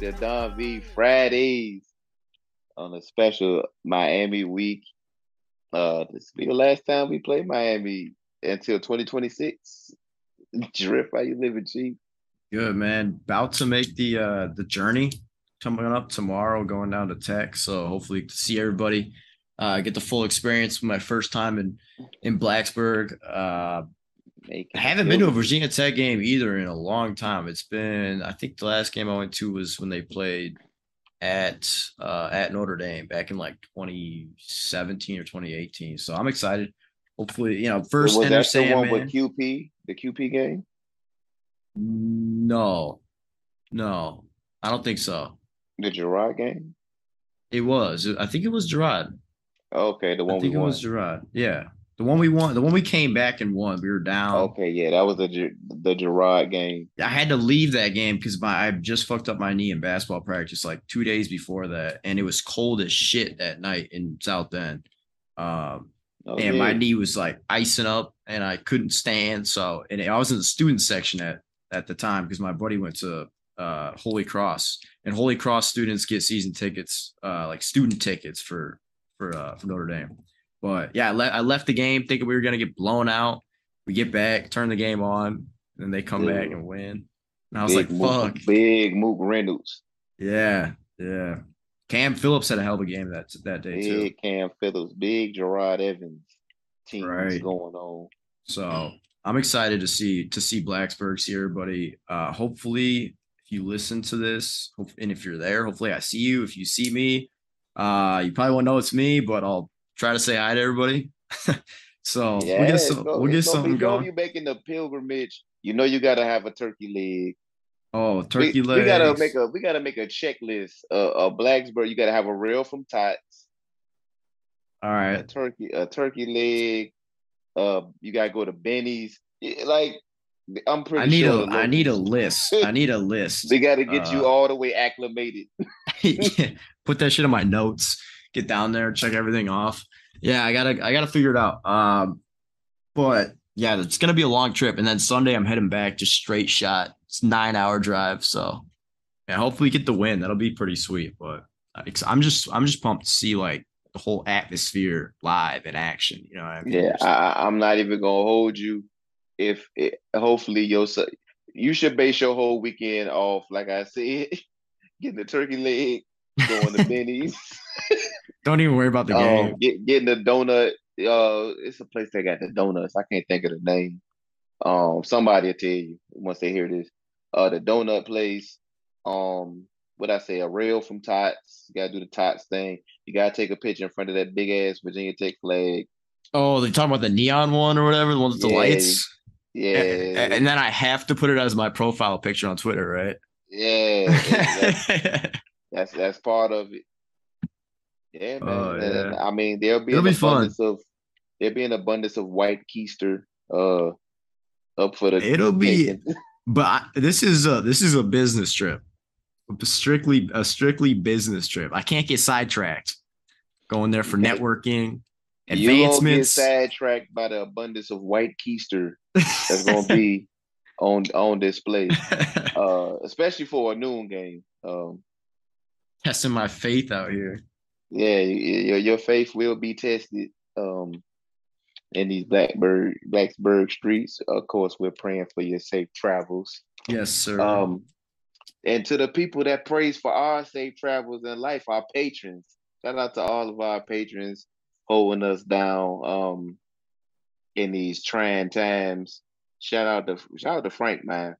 To Don V Fridays on a special Miami week. Uh, this will be the last time we play Miami until 2026. Drip, how you living, Chief? Good man. About to make the uh the journey coming up tomorrow, going down to Tech. So hopefully to see everybody, uh get the full experience my first time in in Blacksburg. Uh Making I haven't been to a. Virginia Tech game either in a long time. It's been I think the last game I went to was when they played at uh at Notre Dame back in like 2017 or 2018. So I'm excited. Hopefully, you know, first was Enter that the one with QP, the QP game? No, no, I don't think so. The Jerod game? It was. I think it was Jerod. Okay, the one I think we it won. was Jerod. Yeah, the one we won. The one we came back and won. We were down. Okay, yeah, that was the the Jerod game. I had to leave that game because my I just fucked up my knee in basketball practice like two days before that, and it was cold as shit that night in South Bend. Um, Oh, and my knee was like icing up, and I couldn't stand. So, and I was in the student section at at the time because my buddy went to uh, Holy Cross, and Holy Cross students get season tickets, uh, like student tickets for for uh, for Notre Dame. But yeah, I, le- I left the game thinking we were gonna get blown out. We get back, turn the game on, and then they come back and win. And I was big like, Mook, "Fuck, big Mook Reynolds, yeah, yeah." Cam Phillips had a hell of a game that that day too. big Cam Phillips, big Jerod Evans teams Right. going on. So I'm excited to see to see Blacksburg, see everybody. Uh, hopefully, if you listen to this, hope, and if you're there, hopefully I see you. If you see me, uh, you probably won't know it's me, but I'll try to say hi to everybody. so Yeah, we'll get some, we'll get gonna something going. You making the pilgrimage? You know you gotta have a turkey leg. Oh, turkey leg. We gotta make a we gotta make a checklist. Uh, uh Blacksburg, you gotta have a rail from Tots, All right. a turkey, a turkey leg. Uh, you gotta go to Benny's. Like, I'm pretty. I need sure a I need a list. I need a list. They gotta get you Uh, all the way acclimated. Yeah, Put that shit in my notes. Get down there, check everything off. Yeah, I gotta I gotta figure it out. Um, but yeah, it's gonna be a long trip, and then Sunday I'm heading back, just straight shot. It's nine hour drive, so yeah, hopefully get the win. That'll be pretty sweet. But I'm just I'm just pumped to see like the whole atmosphere live in action. You know, I mean? Yeah, I, I'm not even gonna hold you. If it, hopefully your you should base your whole weekend off, like I said, getting the turkey leg, going to Benny's, don't even worry about the game. um, get, getting the donut. Uh, it's a place that got the donuts. I can't think of the name. Um, somebody will tell you once they hear this. Uh, the donut place. Um, what I say, a rail from Tots. You gotta do the Tots thing. You gotta take a picture in front of that big ass Virginia Tech flag. Oh, they talking about the neon one or whatever, the one with the lights. Yeah, And, and then I have to put it as my profile picture on Twitter, right? Yeah, that's that's part of it. Yeah, man. Oh, yeah. I mean, there'll be It'll an be fun. abundance of there'll be an abundance of white keister uh up for the It'll be- But I, this is a this is a business trip, strictly a strictly business trip. I can't get sidetracked. Going there for networking, You gonna get advancements. sidetracked by the abundance of white keister that's gonna be on on display. Uh especially for a noon game. Um Testing my faith out here. yeah, your your faith will be tested. Um in these Blackbird Blacksburg streets. Of course, we're praying for your safe travels. Yes, sir. Um, And to the people that praise for our safe travels in life, our patrons. Shout out to all of our patrons holding us down um in these trying times. Shout out to shout out to Frank, man.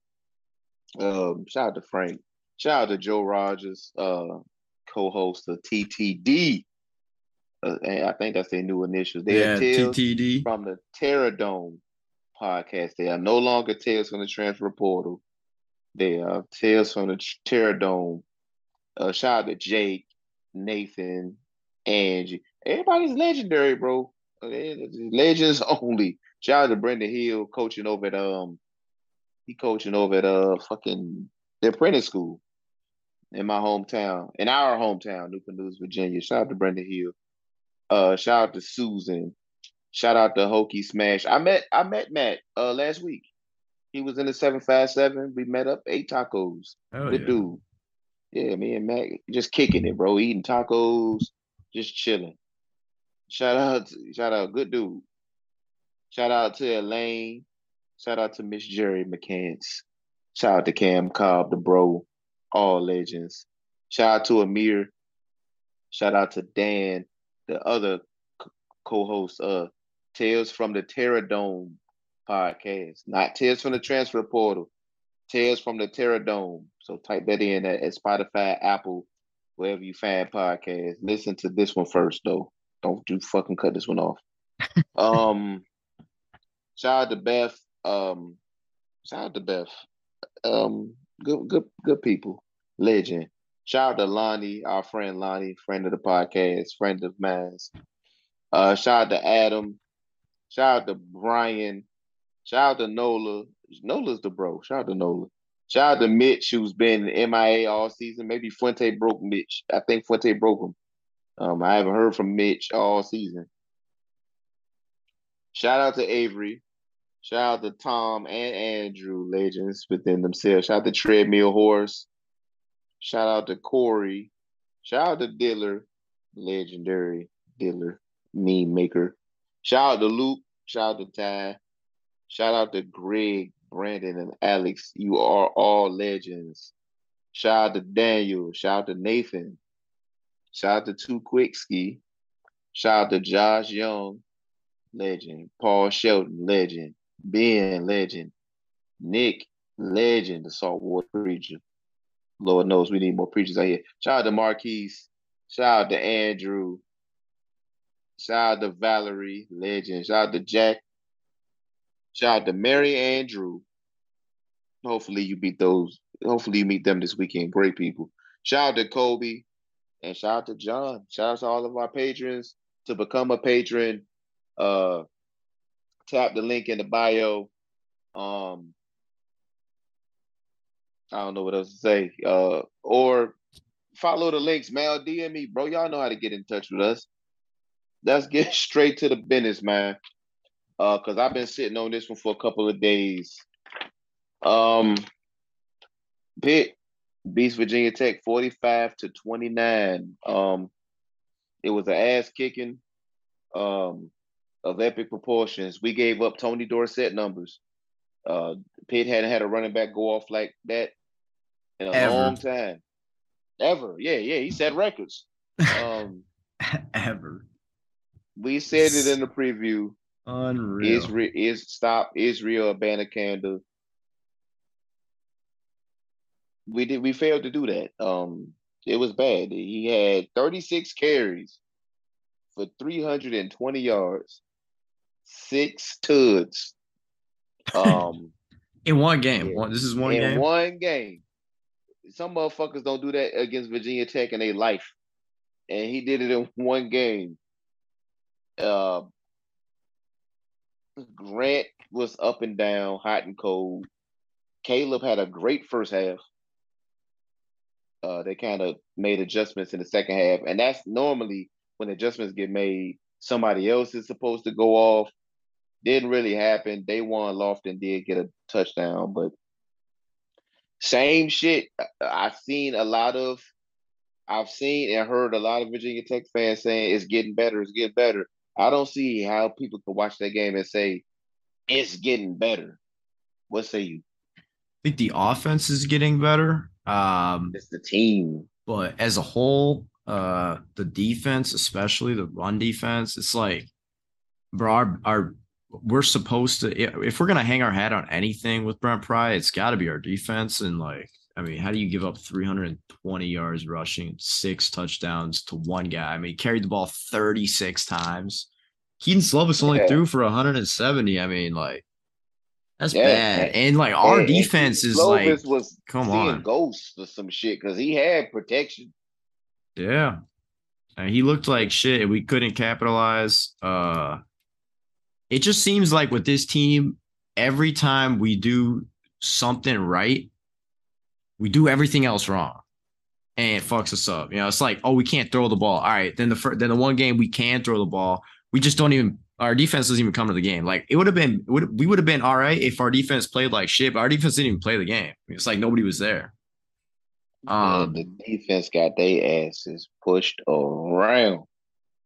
Um, shout out to Frank. Shout out to Joe Rogers, uh, co-host of TTD. Uh, and I think that's their new initials. They yeah, are TTD. from the Terror Dome podcast. They are no longer Tales from the Transfer Portal. They are Tales from the Terror Dome. Uh, shout out to Jake, Nathan, Angie. Everybody's legendary, bro. Uh, Legends only. Shout out to Brendan Hill coaching over at um he coaching over at uh fucking the apprentice school in my hometown, in our hometown, Newport News, Virginia. Shout out to Brenda Hill. Uh shout out to Susan. Shout out to Hokie Smash. I met I met Matt uh last week. He was in the 757. We met up, ate tacos. Oh, Good yeah. dude. Yeah, me and Matt just kicking it, bro. Eating tacos, just chilling. Shout out, to, shout out, good dude. Shout out to Elaine. Shout out to Miss Jerry McCants. Shout out to Cam Cobb, the bro, all legends. Shout out to Amir. Shout out to Dan, the other co-host, uh, Tales from the Terror Dome podcast, not Tales from the Transfer Portal. Tales from the Terror Dome. So type that in at, at Spotify, Apple, wherever you find podcasts. Listen to this one first, though. Don't do fucking cut this one off. um, shout out to Beth. Um, shout out to Beth. Um, good, good, good people. Legend. Shout out to Lonnie, our friend Lonnie, friend of the podcast, friend of mine's. Uh, shout out to Adam. Shout out to Brian. Shout out to Nola. Nola's the bro. Shout out to Nola. Shout out to Mitch, who's been MIA all season. Maybe Fuente broke Mitch. I think Fuente broke him. Um, I haven't heard from Mitch all season. Shout out to Avery. Shout out to Tom and Andrew, legends within themselves. Shout out to Treadmill Horse. Shout out to Corey. Shout out to Diller, legendary Diller, meme maker. Shout out to Luke. Shout out to Ty. Shout out to Greg, Brandon, and Alex. You are all legends. Shout out to Daniel. Shout out to Nathan. Shout out to Two Quick Ski. Shout out to Josh Young, legend. Paul Shelton, legend. Ben, legend. Nick, legend. The saltwater preacher. Lord knows we need more preachers out here. Shout out to Marquise. Shout out to Andrew. Shout out to Valerie, legend. Shout out to Jack. Shout out to Mary Andrew. Hopefully you beat those. Hopefully you meet them this weekend. Great people. Shout out to Kobe. And shout out to John. Shout out to all of our patrons. To become a patron, uh tap the link in the bio. Um I don't know what else to say. Uh or follow the links, mail DM me, bro. Y'all know how to get in touch with us. Let's get straight to the business, man. Uh, cause I've been sitting on this one for a couple of days. Um Pitt beats Virginia Tech 45 to 29. Um it was an ass kicking um of epic proportions. We gave up Tony Dorsett numbers. Uh Pitt hadn't had a running back go off like that in a Ever. long time. Ever. Yeah, yeah. He set records. Um Ever. we said it in the preview. Unreal. Israel is stop Israel Abanikanda. We did we failed to do that. Um it was bad. He had 36 carries for 320 yards, six tuds. Um in one game. Yeah. One, this is one in game. one game. Some motherfuckers don't do that against Virginia Tech in their life. And he did it in one game. Uh, Grant was up and down, hot and cold. Caleb had a great first half. Uh, they kind of made adjustments in the second half. And that's normally when adjustments get made, somebody else is supposed to go off. Didn't really happen. They won. Lofton did get a touchdown, but same shit. I've seen a lot of, I've seen and heard a lot of Virginia Tech fans saying it's getting better, it's getting better. I don't see how people could watch that game and say it's getting better. What say you? I think the offense is getting better. Um, It's the team. but as a whole, uh, the defense, especially the run defense, it's like, bro, our, our we're supposed to if we're gonna hang our hat on anything with Brent Pry, it's got to be our defense. And like, I mean, how do you give up 320 yards rushing, six touchdowns to one guy? I mean, he carried the ball 36 times. Kedon Slovis only Yeah. threw for 170. I mean, like, that's Yeah, bad. and- like our defense is like, was come on. ghosts or some shit because he had protection. Yeah. And he looked like shit. We couldn't capitalize. Uh it just seems like with this team, every time we do something right, we do everything else wrong. And it fucks us up. You know, it's like, oh, we can't throw the ball. All right. Then the first, then the one game we can throw the ball, we just don't even our defense doesn't even come to the game. Like it would have been would we would have been all right if our defense played like shit, but our defense didn't even play the game. It's like nobody was there. Um, the defense got their asses pushed around,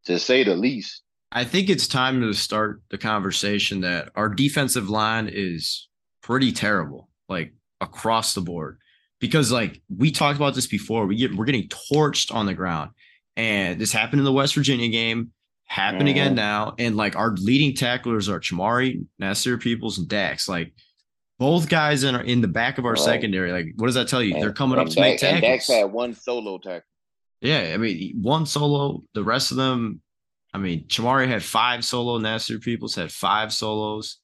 to say the least. I think it's time to start the conversation that our defensive line is pretty terrible, like across the board. Because like we talked about this before, we get we're getting torched on the ground. And this happened in the West Virginia game, happened again Mhm. now. And like our leading tacklers are Chamarri, Nasir Peoples, and Dax. Like both guys in our, in the back of our Right. secondary. Like, what does that tell you? They're coming up and to make Dak- and tackles. Dax had one solo tackle. Yeah, I mean, one solo. The rest of them, I mean, Chamarri had five solo. Nasir Peoples had five solos.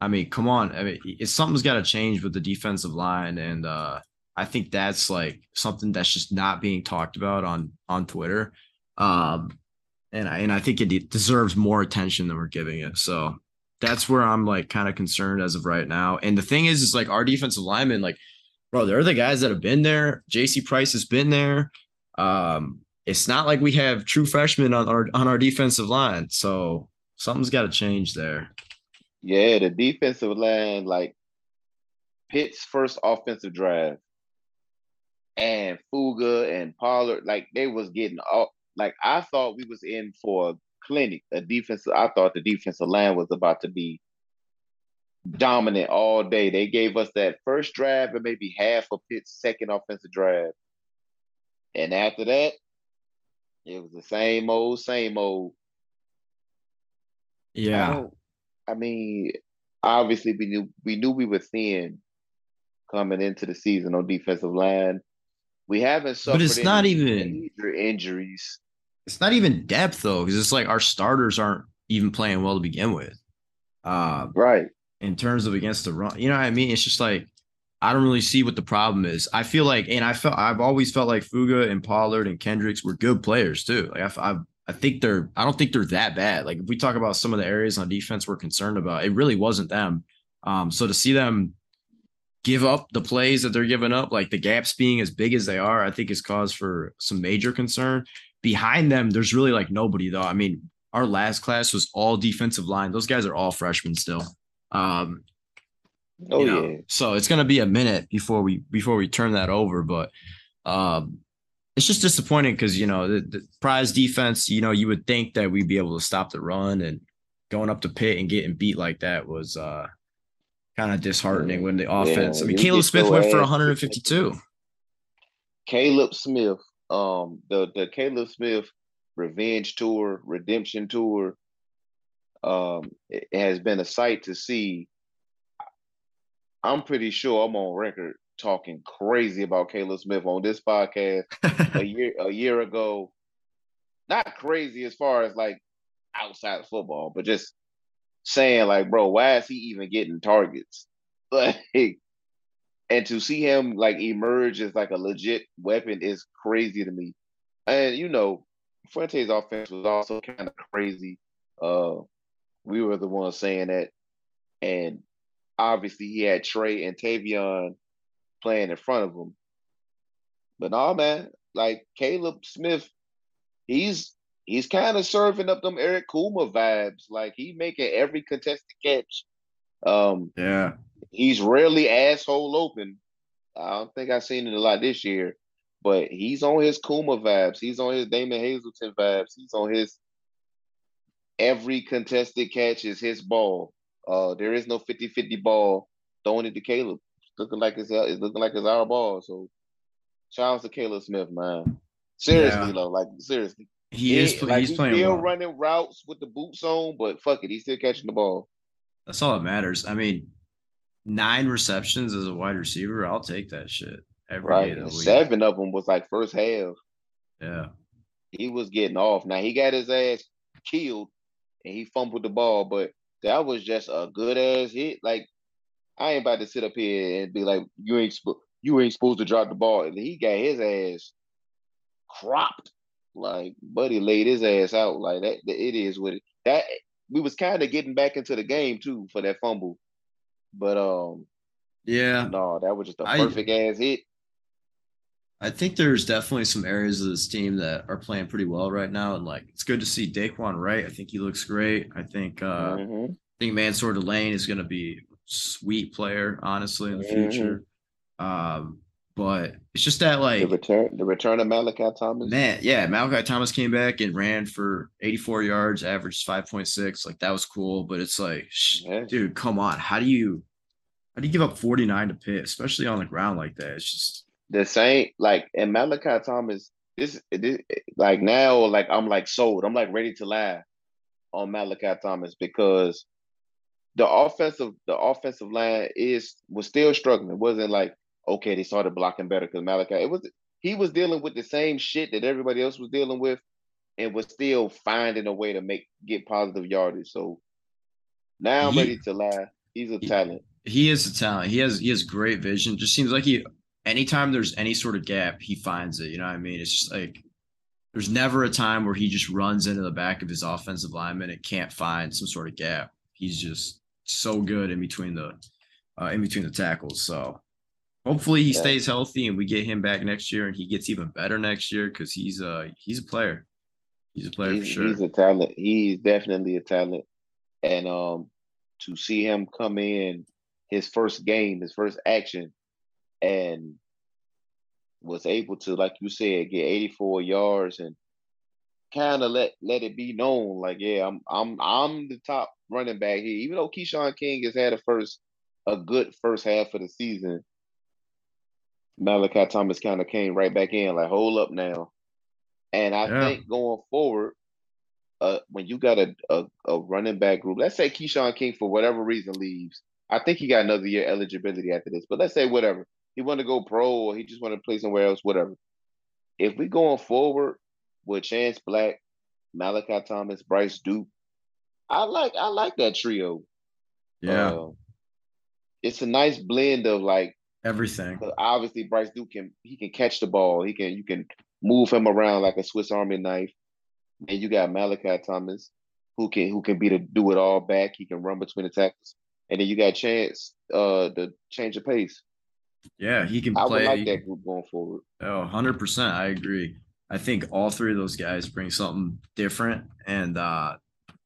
I mean, come on. I mean, it's something's got to change with the defensive line, and uh, I think that's like something that's just not being talked about on on Twitter. Um, and I and I think it de- deserves more attention than we're giving it. So that's where I'm like kind of concerned as of right now. And the thing is, is like our defensive linemen, like, bro, they're the guys that have been there. J.C. Price has been there. Um, it's not like we have true freshmen on our on our defensive line, so something's got to change there. Yeah, the defensive line, like Pitt's first offensive drive, and Fuga and Pollard, like they was getting all. Like I thought we was in for a clinic, a defensive. I thought the defensive line was about to be dominant all day. They gave us that first drive and maybe half of Pitt's second offensive drive, and after that, it was the same old, same old. Yeah, don't- I mean, obviously we knew we knew we were thin coming into the season on defensive line. We haven't suffered it's not even- major injuries. it's not even depth though, because it's like our starters aren't even playing well to begin with. Um, Right. in terms of against the run. You know what I mean? It's just like I don't really see what the problem is. I feel like, and I felt I've always felt like Fuga and Pollard and Kendricks were good players too. Like I, I, I think they're. I don't think they're that bad. Like if we talk about some of the areas on defense we're concerned about, it really wasn't them. Um, so to see them give up the plays that they're giving up, like the gaps being as big as they are, I think is cause for some major concern. Behind them, there's really like nobody though. I mean, our last class was all defensive line. Those guys are all freshmen still. Um, Oh you know, yeah. so it's gonna be a minute before we before we turn that over, but um, it's just disappointing because you know the, the prize defense. You know, you would think that we'd be able to stop the run and going up to Pitt and getting beat like that was uh kind of disheartening when the offense. I mean, Caleb Smith went for 152. Caleb Smith, um, the the Caleb Smith revenge tour, redemption tour, um, it has been a sight to see. I'm pretty sure I'm on record talking crazy about Caleb Smith on this podcast a year a year ago. Not crazy as far as like outside of football, but just saying like, bro, why is he even getting targets? Like, and to see him like emerge as like a legit weapon is crazy to me. And you know, Fuente's offense was also kind of crazy. Uh, we were the ones saying that, and obviously he had Trey and Tayvion playing in front of him. But no, man, like Caleb Smith, he's he's kind of serving up them Eric Kumah vibes. Like he making every contested catch. Um, yeah, he's rarely asshole open. I don't think I've seen it a lot this year, but he's on his Kumah vibes. He's on his Damon Hazelton vibes. He's on his every contested catch is his ball. Uh, there is no 50-50 ball throwing it to Caleb. It's looking like it's, it's looking like it's our ball. So shout out to Caleb Smith, man. Seriously Yeah. though, like seriously. He is like, he's he's playing still well. running routes with the boots on, but fuck it, he's still catching the ball. That's all that matters. I mean, nine receptions as a wide receiver, I'll take that shit every Right. day of seven of them was like first half. Yeah. He was getting off. Now he got his ass killed and he fumbled the ball, but that was just a good ass hit. Like I ain't about to sit up here and be like, you ain't sp- you ain't supposed to drop the ball. And he got his ass cropped. Like Buddy laid his ass out. Like that, that- it is what it that we was kind of getting back into the game too for that fumble. But um Yeah. no, that was just a perfect ass hit. I think there's definitely some areas of this team that are playing pretty well right now. And like it's good to see Dae'Quan Wright. I think he looks great. I think uh Mhm. I think Mansour Delane is gonna be a sweet player, honestly, in the Mhm. future. Um, but it's just that like The return the return of Malachi Thomas. Man, yeah, Malachi Thomas came back and ran for 84 yards, averaged 5.6. Like that was cool, but it's like, sh- Yeah. dude, come on. How do you how do you give up 49 to Pitt, especially on the ground like that? It's just the same like and Malachi Thomas this, this like now like I'm like sold. I'm like ready to laugh on Malachi Thomas because the offensive the offensive line is was still struggling. It wasn't like okay they started blocking better because Malachi it was he was dealing with the same shit that everybody else was dealing with and was still finding a way to make get positive yardage. So now I'm He- ready to laugh. He's a he- talent. he is a talent. He has he has great vision. Just seems like he anytime there's any sort of gap, he finds it. You know what I mean? It's just like there's never a time where he just runs into the back of his offensive lineman and can't find some sort of gap. He's just so good in between the uh, in between the tackles. So hopefully he Yeah. stays healthy and we get him back next year and he gets even better next year because he's a he's a player. He's a player he's, for sure. he's a talent. He's definitely a talent. And um to see him come in his first game, his first action, and was able to, like you said, get 84 yards and kind of let let it be known, like, yeah, I'm I'm I'm the top running back here. Even though Keshawn King has had a first a good first half of the season, Malachi Thomas kind of came right back in, like, hold up now. And I Yeah. think going forward, uh, when you got a, a a running back group, let's say Keshawn King for whatever reason leaves, I think he got another year eligibility after this. But let's say whatever he want to go pro or he just want to play somewhere else, whatever. If we going forward with Chance Black, Malachi Thomas, Bryce Duke, I like I like that trio. yeah, Uh, it's a nice blend of like everything. obviously Bryce Duke can he can catch the ball. He can you can move him around like a Swiss Army knife. And you got Malachi Thomas, who can who can be the do it all back. He can run between the tackles. And then you got Chance uh the change of pace. Yeah, he can I play. would like that group going forward. Oh, 100%. I agree. I think all three of those guys bring something different. And uh,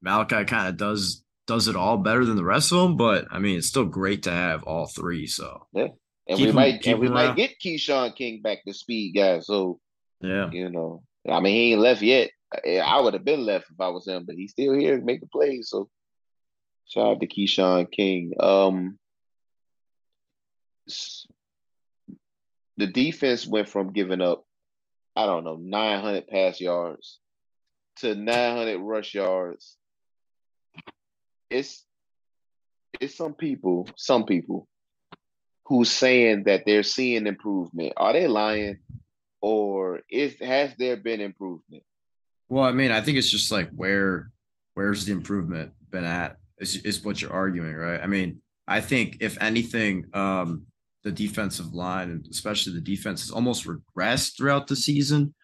Malachi kind of does does it all better than the rest of them. But I mean, it's still great to have all three. So, yeah, And Keep we him- might and we might get Keshawn King back to speed, guys. So yeah. you know, I mean, he ain't left yet. I, I would have been left if I was him, but he's still here to make the plays. So shout out to Keshawn King. Um, the defense went from giving up, I don't know, 900 pass yards to 900 rush yards. It's it's some people, some people who's saying that they're seeing improvement. Are they lying? Or is has there been improvement? Well, I mean, I think it's just like where where's the improvement been at is, is what you're arguing, right? I mean, I think if anything, um, the defensive line and especially the defense has almost regressed throughout the season.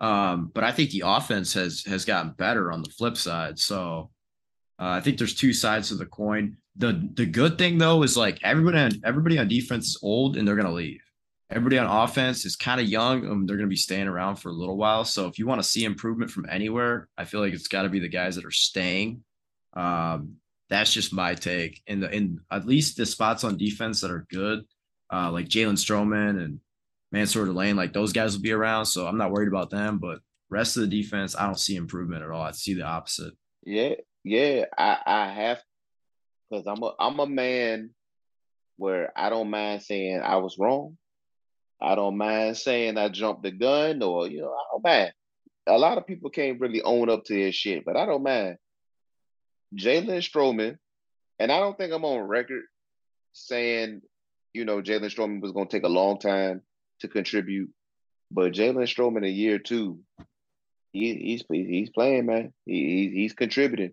Um, but I think the offense has has gotten better on the flip side. So uh, I think there's two sides to the coin. The the good thing though is like everybody on everybody on defense is old and they're gonna leave. Everybody on offense is kind of young and they're gonna be staying around for a little while. So if you want to see improvement from anywhere, I feel like it's got to be the guys that are staying. Um, that's just my take. In the in at least the spots on defense that are good, uh, like Jalen Stroman and Mansour Delane, like those guys will be around. So I'm not worried about them. But rest of the defense, I don't see improvement at all. I see the opposite. Yeah, yeah. I I have because I'm a I'm a man where I don't mind saying I was wrong. I don't mind saying I jumped the gun or you know, I don't mind. A lot of people can't really own up to their shit, but I don't mind. Jalen Stroman, and I don't think I'm on record saying, you know, Jalen Stroman was gonna take a long time to contribute. But Jalen Stroman a year two, he, he's he's playing, man. He, he's contributing.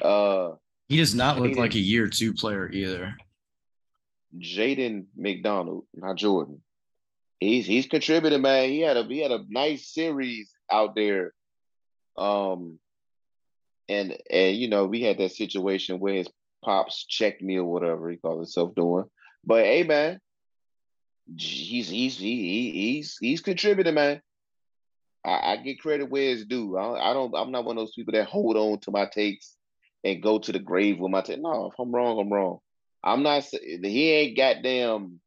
Uh, he does not look Jaden- like a year two player either. Jaden McDonald, not Jordan. He's he's contributing, man. He had a he had a nice series out there. Um and and you know, we had that situation where his pops checked me or whatever he called himself doing. But hey man, he's he's he, he, he's he's contributing, man. I, I get credit where it's due. I, I don't I'm not one of those people that hold on to my takes and go to the grave with my take. No, if I'm wrong, I'm wrong. I'm not saying he ain't goddamn.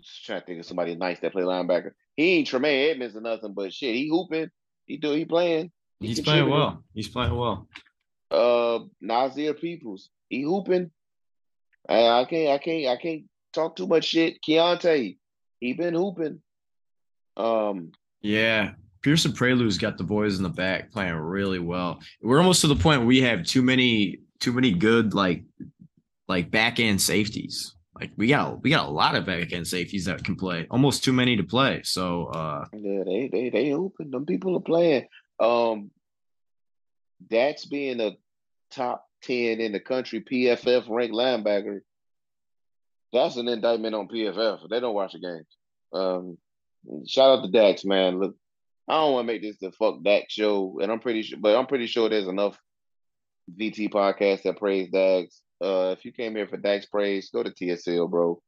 Just trying to think of somebody nice that play linebacker. He ain't Tremaine Edmunds or nothing, but shit, he hooping. He do he playing. He He's playing well. He's playing well. Uh, Nasir Peoples, he hooping. And I can't, I can't, I can't talk too much shit. Keontae, he been hooping. Um, Yeah. Pierson Prioleau's got the boys in the back playing really well. We're almost to the point where we have too many too many good like like back end safeties. Like we got we got a lot of back end safeties that can play. Almost too many to play. So uh yeah, they they they hooping. Them people are playing. Um, that's being a top ten in the country PFF ranked linebacker. That's an indictment on PFF. They don't watch the games. Um, shout out to Dax, man. Look, I don't want to make this the fuck Dax show, and I'm pretty sure, but I'm pretty sure there's enough VT podcasts that praise Dax. Uh, if you came here for Dax praise, go to TSL, bro.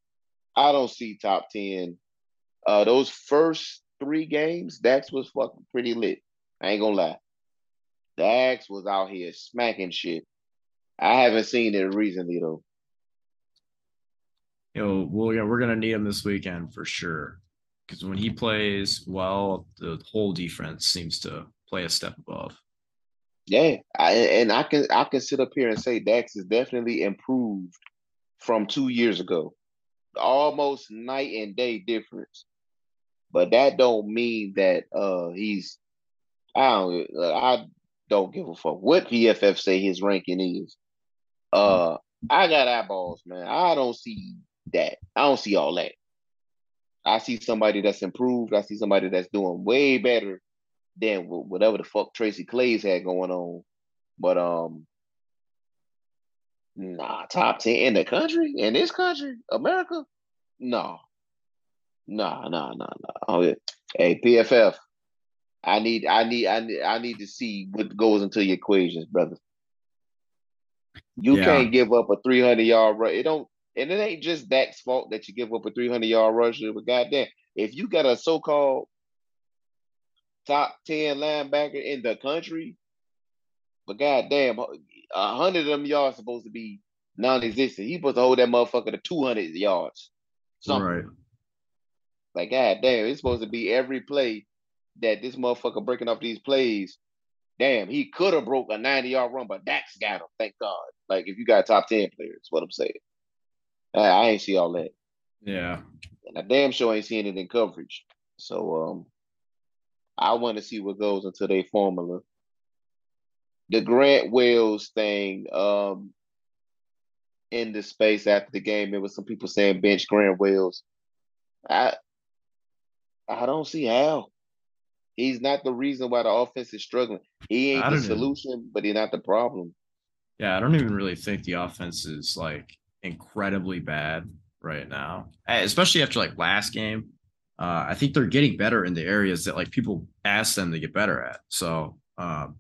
I don't see top ten. Uh, those first three games, Dax was fucking pretty lit. I ain't gonna lie. Dax was out here smacking shit. I haven't seen it recently though. you know, we'll, yeah, we're gonna need him this weekend for sure. Because when he plays well, the whole defense seems to play a step above. Yeah, I, and I can I can sit up here and say Dax is definitely improved from two years ago, almost night and day difference. But that don't mean that uh he's I don't I don't give a fuck what PFF say his ranking is. Uh, I got eyeballs, man. I don't see that. I don't see all that. I see somebody that's improved. I see somebody that's doing way better than whatever the fuck Tracy Clays had going on. But um, nah, top ten in the country, in this country, America, no, nah, nah, nah, nah. Oh, yeah. Hey, PFF, I need, I need, I need, I need to see what goes into your equations, brother. You Yeah. can't give up a 300 yard run. It don't, and it ain't just Dak's fault that you give up a 300 yard rush. But goddamn, if you got a so called top 10 linebacker in the country, but goddamn, a hundred of them yards supposed to be non-existent. He supposed to hold that motherfucker to 200 yards. Something. Right. Like, goddamn, it's supposed to be every play that this motherfucker breaking off these plays. Damn, he could have broke a 90 yard run, but Dax got him. Thank God. Like, if you got top 10 players, what I'm saying. I, I ain't see all that. Yeah. And I damn sure ain't seeing it in coverage. So um I want to see what goes into their formula. The Grant Wells thing, um, in the space after the game, there was some people saying bench Grant Wells. I I don't see how. He's not the reason why the offense is struggling. He ain't the solution, but he's not the problem. Yeah, I don't even really think the offense is like incredibly bad right now, Eh, especially after like last game. Uh, I think they're getting better in the areas that like people ask them to get better at. So um,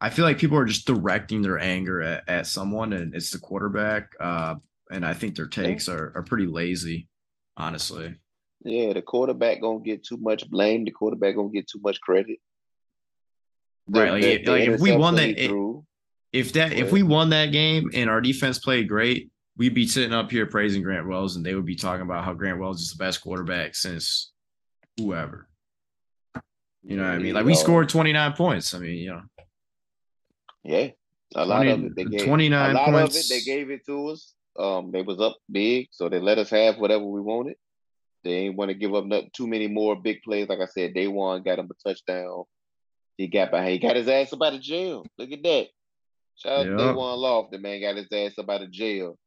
I feel like people are just directing their anger at, at someone, and it's the quarterback. Uh, and I think their takes are, are pretty lazy, honestly. Yeah, the quarterback gonna get too much blame. The quarterback gonna get too much credit. The- Right, like, the- if- the like, if we won that- it- threw, If that if we won that game and our defense played great, we'd be sitting up here praising Grant Wells, and they would be talking about how Grant Wells is the best quarterback since whoever. You know what I mean? Like we scored 29 points. I mean, you know, Yeah, a lot 20 of it they gave. 29 a lot points. of it they gave it to us. Um, they was up big, so they let us have whatever we wanted. They ain't want to give up not too many more big plays. Like I said, Da'Wain got him a touchdown. He got behind. He got his ass up out of jail. Look at that. Shout out to Da'Wain loft. The man got his ass up out of jail,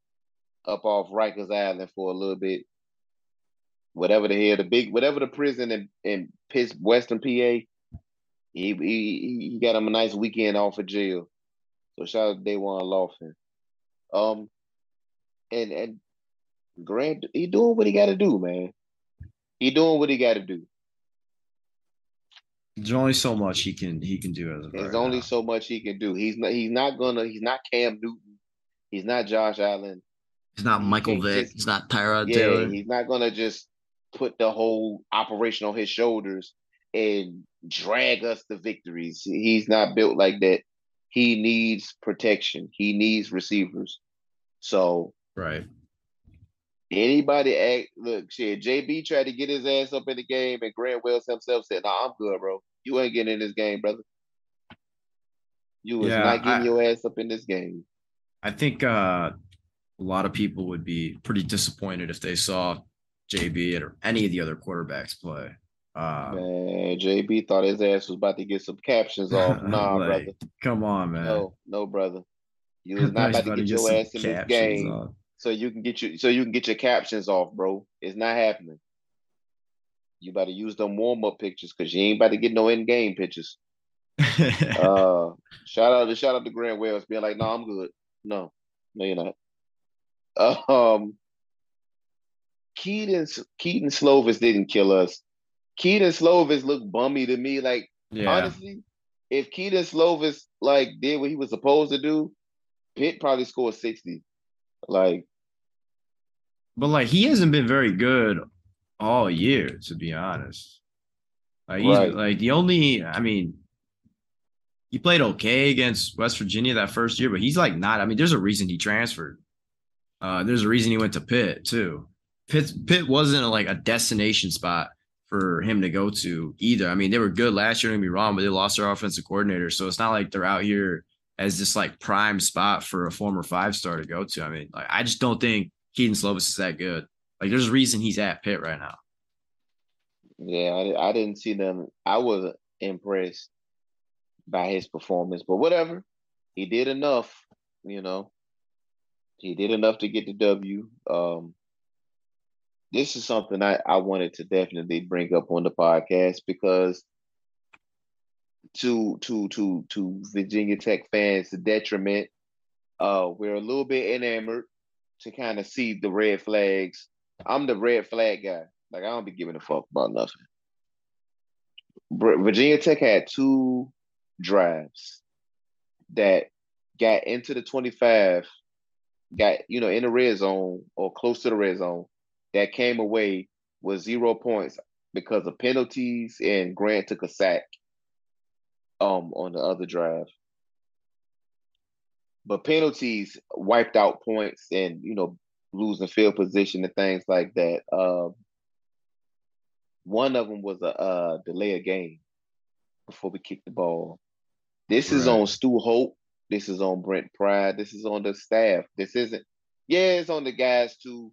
up off Rikers Island for a little bit. Whatever the hell, the big, whatever the prison in in Piss Western PA, he he he got him a nice weekend off of jail. So shout out to Da'Wain Lofton. Um, and and Grant, he doing what he got to do, man. He doing what he got to do. There's only so much he can he can do as of There's right only now. so much he can do. He's not. He's not gonna. He's not Cam Newton. He's not Josh Allen. He's not Michael can't Vick. just- He's not Tyrod Yeah, Taylor. he's not gonna just put the whole operation on his shoulders and drag us to victories. He's not built like that. He needs protection. He needs receivers. So Right. Anybody act look shit. JB tried to get his ass up in the game, and Grant Wells himself said, "Nah, I'm good, bro. You ain't getting in this game, brother. You was Yeah, not getting I- your ass up in this game." I think uh, a lot of people would be pretty disappointed if they saw JB or any of the other quarterbacks play. Uh, Man, JB thought his ass was about to get some captions off. Nah, like, brother. Come on, man. No, no, brother. You was not about to get your ass in this game off. So you can get your so you can get your captions off, bro. It's not happening. You better use them warm up pictures because you ain't about to get no in game pictures. Uh, shout out to shout out to Grant Wells being like, "No, I'm good. No, no, you're not." Um, Kedon Kedon Slovis didn't kill us. Kedon Slovis looked bummy to me. Like yeah. honestly, if Kedon Slovis like did what he was supposed to do, Pitt probably scored sixty. Like But like he hasn't been very good all year, to be honest. Like he's Right. like the only I mean he played okay against West Virginia that first year, but he's like not. I mean, there's a reason he transferred. Uh, there's a reason he went to Pitt too. Pitt Pitt wasn't like a destination spot for him to go to either. I mean, they were good last year, don't me wrong, but they lost their offensive coordinator. So it's not like they're out here as this like prime spot for a former five star to go to. I mean, like I just don't think Kedon Slovis is that good. Like there's a reason he's at Pitt right now. yeah, I, I didn't see them. I wasn't impressed by his performance, but whatever. He did enough, you know. He did enough to get the W. Um, this is something I, I wanted to definitely bring up on the podcast because to to to to Virginia Tech fans, detriment, uh, we're a little bit enamored to kind of see the red flags. I'm the red flag guy. Like I don't be giving a fuck about nothing. Virginia Tech had two drives that got into the 25, got you know in the red zone or close to the red zone, that came away with zero points because of penalties and Grant took a sack um on the other drive. But penalties wiped out points and you know losing field position and things like that. Um, one of them was a uh, delay a game before we kicked the ball. This is on Stu Holt. This is on Brent Pry. This is on the staff. This isn't. Yeah, it's on the guys too.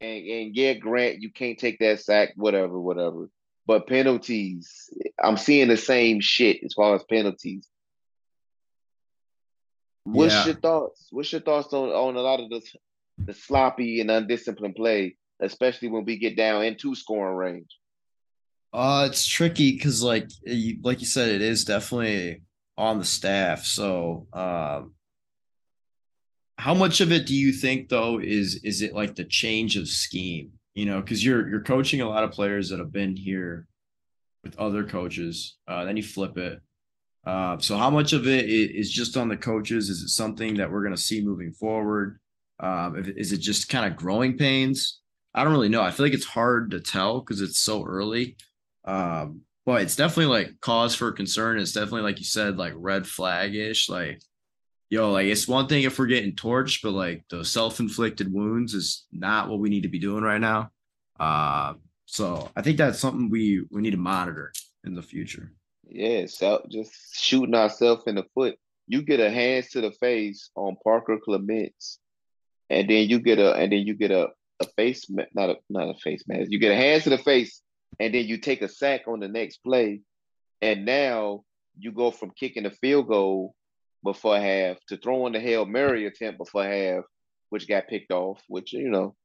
And and yeah, Grant, you can't take that sack. Whatever, whatever. But penalties, I'm seeing the same shit as far as penalties. What's Yeah. your thoughts? What's your thoughts on on a lot of the the sloppy and undisciplined play, especially when we get down into scoring range? Uh, it's tricky because, like, you, like you said, it is definitely on the staff. So, um, how much of it do you think, though, is is it like the change of scheme? You know, because you're you're coaching a lot of players that have been here with other coaches. Uh, then you flip it. Uh, so, how much of it is just on the coaches? Is it something that we're going to see moving forward? Um, is it just kind of growing pains? I don't really know. I feel like it's hard to tell because it's so early. Um, but it's definitely like cause for concern. It's definitely like you said, like red flag ish. Like, yo, like it's one thing if we're getting torched, but like the self inflicted wounds is not what we need to be doing right now. Uh, so I think that's something we we need to monitor in the future. Yeah, so just shooting ourselves in the foot. You get a hands to the face on Parker Clements, and then you get a and then you get a a face not a not a face mask. You get a hands to the face, and then you take a sack on the next play, and now you go from kicking a field goal before half to throw in the hail mary attempt before half, which got picked off. Which you know,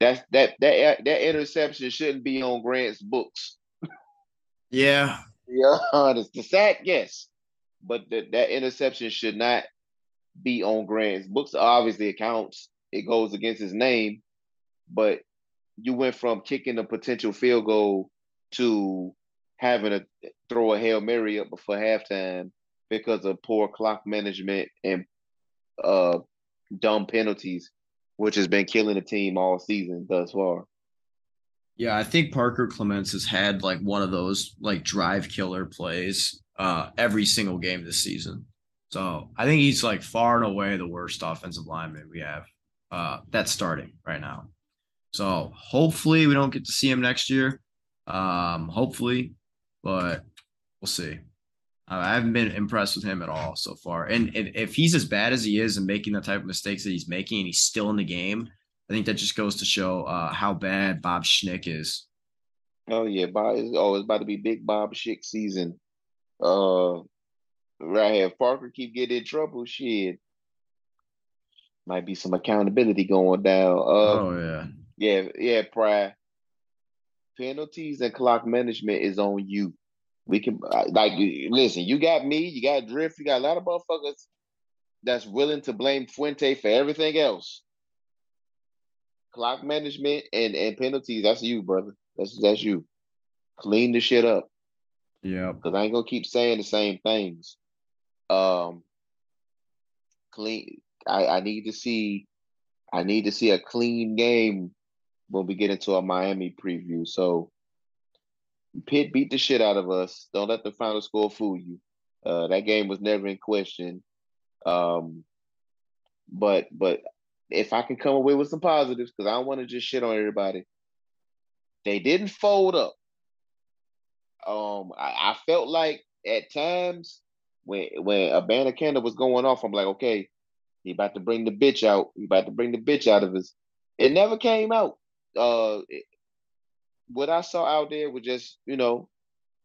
that's that that that interception shouldn't be on Grant's books. Yeah. Yeah, honest. The sack, yes, but the, that interception should not be on Grant's books. Obviously, it counts. It goes against his name, but you went from kicking a potential field goal to having to throw a hail mary up before halftime because of poor clock management and uh dumb penalties, which has been killing the team all season thus far. Yeah, I think Parker Clements has had like one of those like drive killer plays uh every single game this season. So I think he's like far and away the worst offensive lineman we have uh that's starting right now. So hopefully we don't get to see him next year. Um, hopefully, but we'll see. I haven't been impressed with him at all so far. And, and if he's as bad as he is and making the type of mistakes that he's making and he's still in the game, I think that just goes to show uh, how bad Bob Schnick is. Oh yeah, Bob is oh it's about to be big Bob Schick season. Uh right here. If Parker keep getting in trouble, shit. Might be some accountability going down. Uh Oh yeah. yeah, yeah, Pry. Penalties and clock management is on you. We can like listen, you got me, you got Drift, you got a lot of motherfuckers that's willing to blame Fuente for everything else. Clock management and, and penalties, that's you, brother. That's that's you. Clean the shit up. Yeah. because I ain't gonna keep saying the same things. Um, clean. I, I need to see. I need to see a clean game when we get into a Miami preview. So, Pitt beat the shit out of us. Don't let the final score fool you. Uh, that game was never in question. Um, but but if I can come away with some positives, because I don't want to just shit on everybody. They didn't fold up. Um, I, I felt like at times when when Abanikanda was going off, I'm like, okay, he about to bring the bitch out. He about to bring the bitch out of us. It never came out. Uh, what I saw out there was just you know,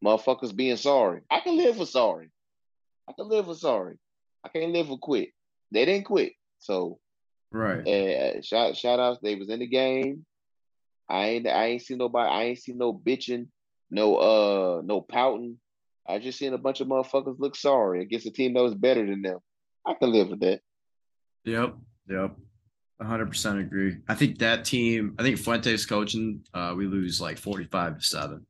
motherfuckers being sorry. I can live with sorry. I can live with sorry. I can't live with quit. They didn't quit. So Right. uh, shout shout outs. They was in the game. I ain't I ain't seen nobody. I ain't seen no bitching, no uh no pouting. I just seen a bunch of motherfuckers look sorry against a team that was better than them. I can live with that. Yep. Yep. 100% agree. I think that team, I think Fuentes coaching, uh, we lose like 45 to 7.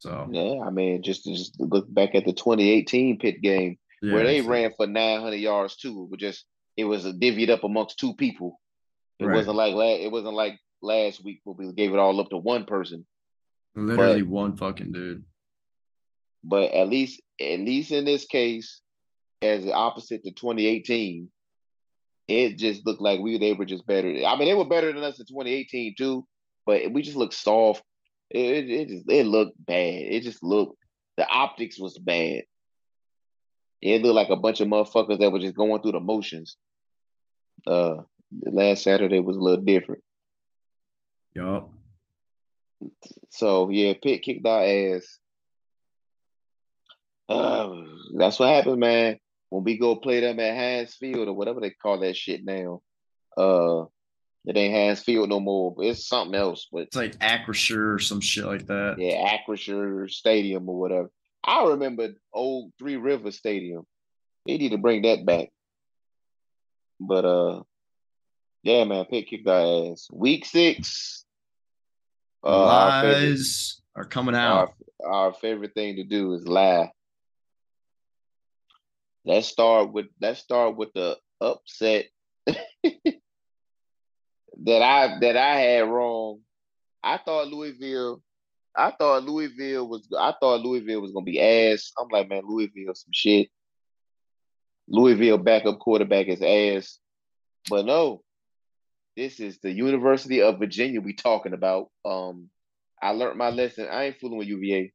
So, Yeah, I mean, just just look back at the 2018 Pitt game yeah, where they ran for 900 yards too. But just it was a divvied up amongst two people. It Right. wasn't like la- it wasn't like last week where we gave it all up to one person. literally one fucking dude. But at least, at least in this case, as the opposite to 2018, it just looked like we they were just better. I mean, they were better than us in 2018 too, but we just looked soft. It, it, it just it looked bad. It just looked the optics was bad. It looked like a bunch of motherfuckers that were just going through the motions. Uh, last Saturday was a little different. Yup. So yeah, Pitt kicked our ass. Uh, that's what happened, man. When we go play them at Heinz Field or whatever they call that shit now. Uh, it ain't Heinz Field no more, but it's something else. But It's like Acrisure or some shit like that. yeah, Acrisure Stadium or whatever. I remember old Three Rivers Stadium. They need to bring that back. But uh, yeah, man, pick your our ass. Week six. Uh, our favorite- lies are coming out. our, our favorite thing to do is lie. Let's start with let's start with the upset that I that I had wrong. I thought Louisville, I thought Louisville was I thought Louisville was gonna be ass. I'm like, man, Louisville some shit. Louisville backup quarterback is ass. But no, this is the University of Virginia we talking about. Um, I learned my lesson. I ain't fooling with UVA.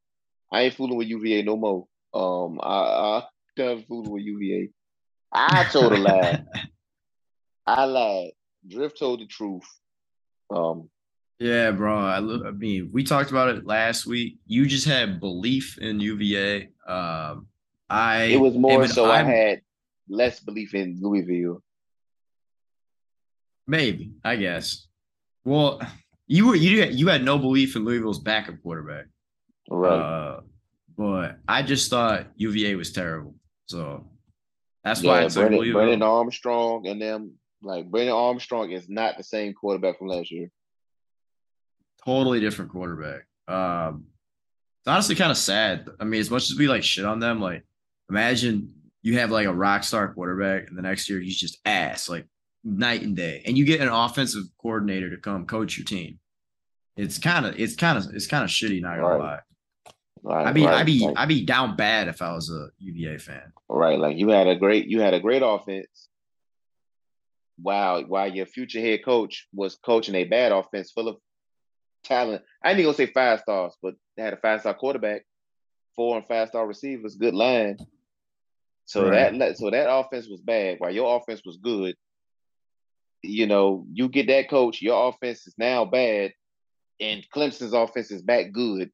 I ain't fooling with UVA no more. Um, I, I done fooling with UVA. I told a lie. I lied. Drift told the truth. Um, Yeah, bro. I, lo- I mean, we talked about it last week. You just had belief in UVA. Um, I it was more so I I'm- had less belief in Louisville. maybe I guess. Well, you were you you had no belief in Louisville's backup quarterback. Right. Uh, but I just thought UVA was terrible. So that's why yeah, it's like Brennan, Louisville. Brennan Armstrong and them like Brennan Armstrong is not the same quarterback from last year. totally different quarterback. Um, it's honestly kind of sad. I mean, as much as we like shit on them, like imagine you have like a rock star quarterback, and the next year he's just ass, like night and day, and you get an offensive coordinator to come coach your team. It's kind of, it's kind of, it's kind of shitty. Not gonna Right. lie. Right, I'd be, right, I'd be, like, I'd be down bad if I was a UVA fan. right. Like you had a great you had a great offense. Wow, while your future head coach was coaching a bad offense full of talent. I ain't even gonna say five stars, but they had a five star quarterback, four and five star receivers, good line. So Right. that so that offense was bad while your offense was good. You know, you get that coach, your offense is now bad, and Clemson's offense is back good.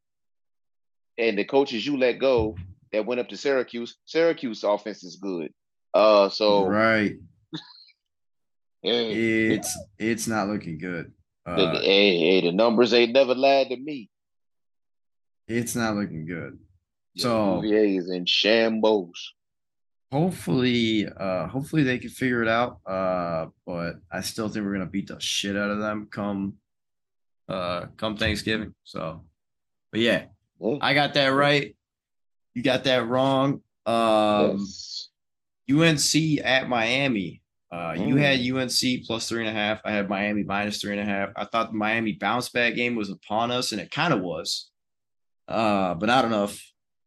And the coaches you let go that went up to Syracuse, Syracuse offense is good. Uh so right. hey, It's, it's not looking good. the, Uh, hey, hey, the numbers ain't never lied to me. it's not looking good. So- UVA is in shambles. hopefully uh hopefully they can figure it out uh but i still think we're gonna beat the shit out of them come uh come thanksgiving so but yeah I got that right you got that wrong um yes. unc at miami uh you Mm. had unc plus three and a half i had miami minus three and a half i thought the miami bounce back game was upon us and it kind of was uh but not enough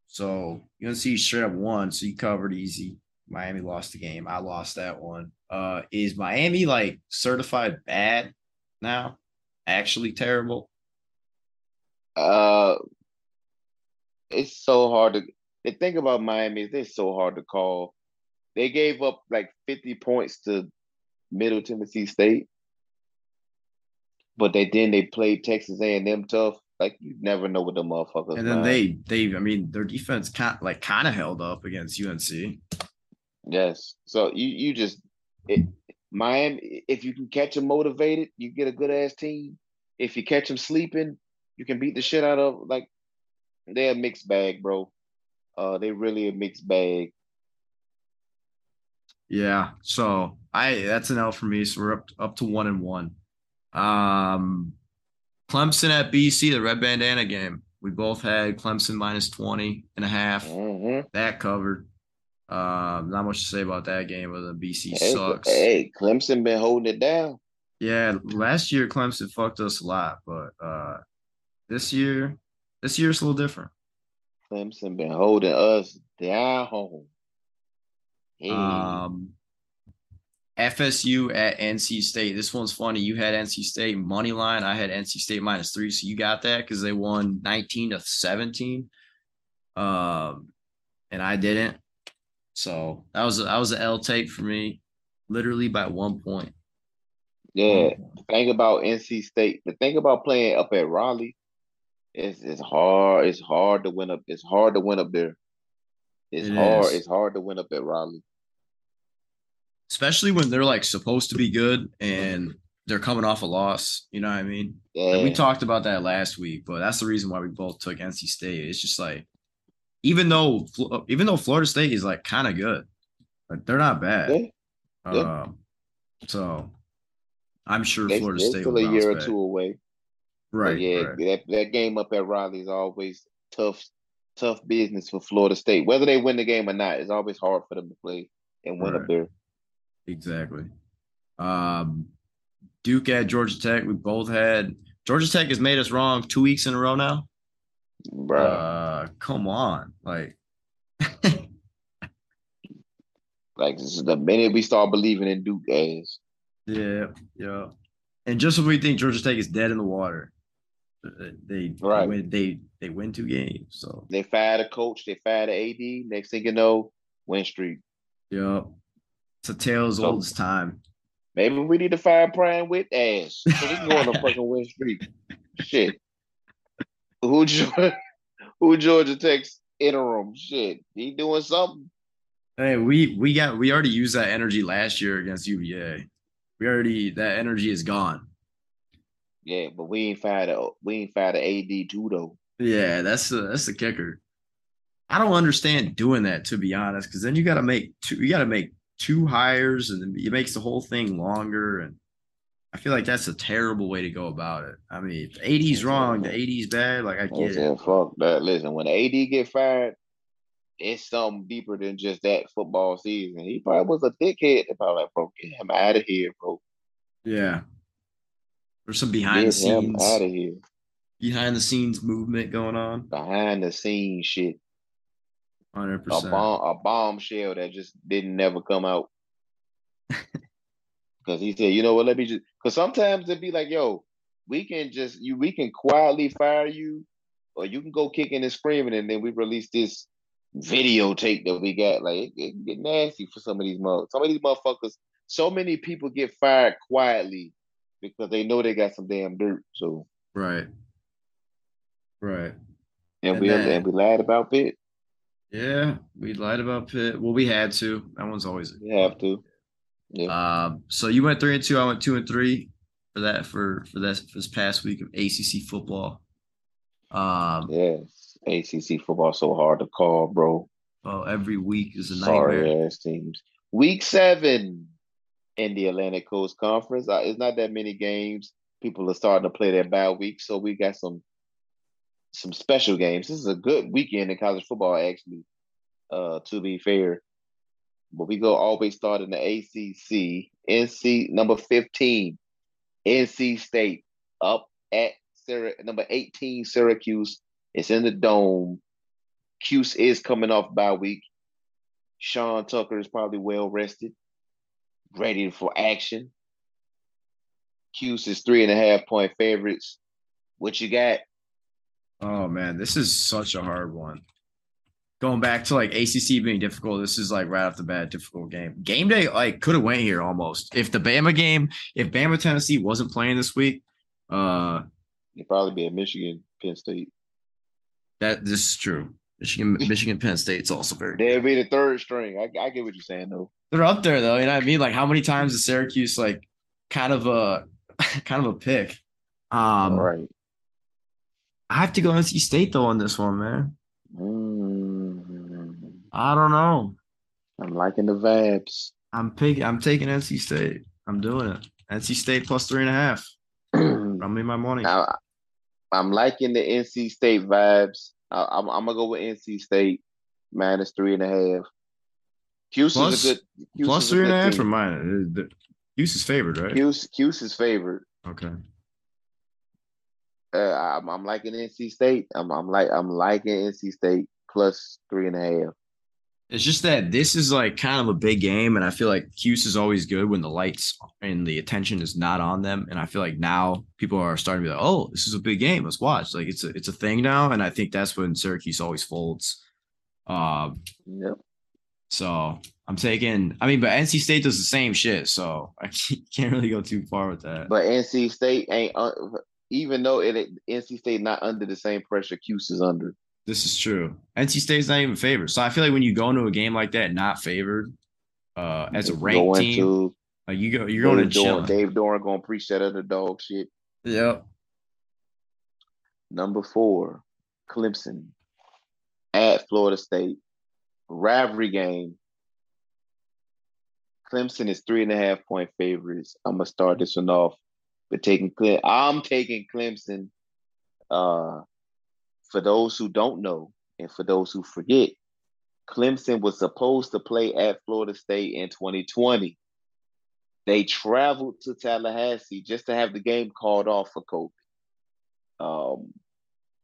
so UNC straight up won, so you covered easy. Miami lost the game. I lost that one. Uh, is Miami like certified bad now? Actually terrible. Uh, it's so hard to. The thing about Miami is they're so hard to call. They gave up like 50 points to Middle Tennessee State, but they then they played Texas A&M tough. Like you never know what the motherfuckers. And then mind. they they I mean their defense kind like kind of held up against UNC. Yes. So you you just it, Miami. If you can catch them motivated, you get a good ass team. If you catch them sleeping, you can beat the shit out of like they're a mixed bag, bro. Uh, they really a mixed bag. Yeah. So I that's an L for me. So we're up up to one and one. Um Clemson at BC, the red bandana game. We both had Clemson minus 20 and a half. hmm That covered. Um, not much to say about that game, other than BC Hey, sucks. hey, Clemson been holding it down. Yeah, last year Clemson fucked us a lot, but uh this year, this year's a little different. Clemson been holding us down. Hey. Um FSU at NC State. This one's funny. You had NC State money line. I had NC State minus three. So you got that because they won 19 to 17. Um, and I didn't. So that was that was an L tape for me, literally by one point. yeah. The thing about NC State, the thing about playing up at Raleigh, is it's hard. It's hard to win up. It's hard to win up there. It's It hard. is. It's hard to win up at Raleigh. Especially when they're like supposed to be good and they're coming off a loss. You know what I mean? Yeah. And we talked about that last week, but that's the reason why we both took NC State. It's just like, even though even though Florida State is like kind of good, like they're not bad. Yeah. Yeah. Um, so I'm sure They, Florida State still a year or back. two away. But Right. yeah, right. that that game up at Raleigh is always tough, tough business for Florida State. Whether they win the game or not, it's always hard for them to play and win up Right. there. Exactly. Um, Duke at Georgia Tech. We both had Georgia Tech has made us wrong two weeks in a row now. Bro, Uh, come on, like like this is the minute we start believing in Duke ass. yeah, yeah. And just when we think Georgia Tech is dead in the water, they Right. they win, they they win two games. So They fired a coach, they fired an AD. Next thing you know, win streak. yeah, it's a tale as So- old time. Maybe we need to fire Brian with ass so we can go on a fucking win streak. Shit. Who who Georgia Tech's interim? Shit, he doing something. Hey, we we got we already used that energy last year against UVA. We already that energy is gone. Yeah, but we ain't fired a we ain't fired a AD too though. Yeah, that's the that's the kicker. I don't understand doing that to be honest, because then you got to make two. You got to make two hires, and it makes the whole thing longer. And I feel like that's a terrible way to go about it. I mean, if the AD's wrong, the AD's bad. Like I get it. fuck that. Listen, when AD get fired, it's something deeper than just that football season. He probably was a dickhead. Probably like, bro, get him out of here, bro. Yeah. There's some behind the Get him scenes, out of here. behind the scenes movement going on. Behind the scenes shit. Hundred A percent. bomb, a bombshell that just didn't never come out. Because he said, you know what? Let me just. Because sometimes it'd be like, yo, we can just you, we can quietly fire you, or you can go kicking and screaming, and then we release this videotape that we got. Like it, it can get nasty for some of these mother. Some of these motherfuckers. So many people get fired quietly because they know they got some damn dirt. So Right. Right. and, And we then- and we lied about it. Yeah, we lied about Pitt. Well, we had to. That one's always. We have to. Yeah. Um, so you went three and two. I went two and three for that for for this for this past week of ACC football. Um, Yes. ACC football so hard to call, bro. Oh, every week is a nightmare. Sorry ass teams. Week seven in the Atlantic Coast Conference. Uh, it's not that many games. People are starting to play their bye week, so we got some some special games. This is a good weekend in college football, actually. Uh, to be fair, but we go always start in the ACC. NC number fifteen, NC State up at Syra- number eighteen Syracuse. It's in the dome. Cuse is coming off bye week. Sean Tucker is probably well rested, ready for action. Cuse is three and a half point favorites. What you got? Oh man, this is such a hard one. Going back to like ACC being difficult, this is like right off the bat difficult game. Game day like could have went here almost. If the Bama game, if Bama Tennessee wasn't playing this week, uh, It'd probably be a Michigan, Penn State. that this is true. Michigan, Michigan, Penn State's also very. They'd be the third string. I, I get what you're saying though. They're up there though. You know what I mean? Like how many times is Syracuse like kind of a kind of a pick? Um, right. I have to go NC State though on this one, man. Mm, I don't know. I'm liking the vibes. I'm picking. I'm taking NC State. I'm doing it. NC State plus three and a half. I'm, I made my money. I'm liking the NC State vibes. I, I'm, I'm gonna go with NC State minus three and a half. Cuse Plus- is a good. Cuse Plus three and a half team. for mine. The Use is favored, right? Cuse is favored. Okay. Uh, I'm, I'm liking NC State. I'm, I'm like I'm liking NC State plus three and a half. It's just that this is like kind of a big game, and I feel like Cuse is always good when the lights and the attention is not on them. And I feel like now people are starting to be like, "Oh, this is a big game. Let's watch." Like it's a it's a thing now, and I think that's when Syracuse always folds. Um, Yep. So I'm taking. I mean, but NC State does the same shit, so I can't, really go too far with that. But NC State ain't uh, even though it NC State not under the same pressure Cuse is under. This is true. NC State's not even favored. So I feel like when you go into a game like that, not favored, uh, as a ranked team, into like you go, you're going to Dave chill. Dave Doeren gonna preach that underdog shit. Yep. Number four, Clemson at Florida State. Rivalry game. Clemson is three and a half point favorites. I'm gonna start this one off with taking Cle- I'm taking Clemson. Uh, for those who don't know, and for those who forget, Clemson was supposed to play at Florida State in 2020. They traveled to Tallahassee just to have the game called off for COVID. Um,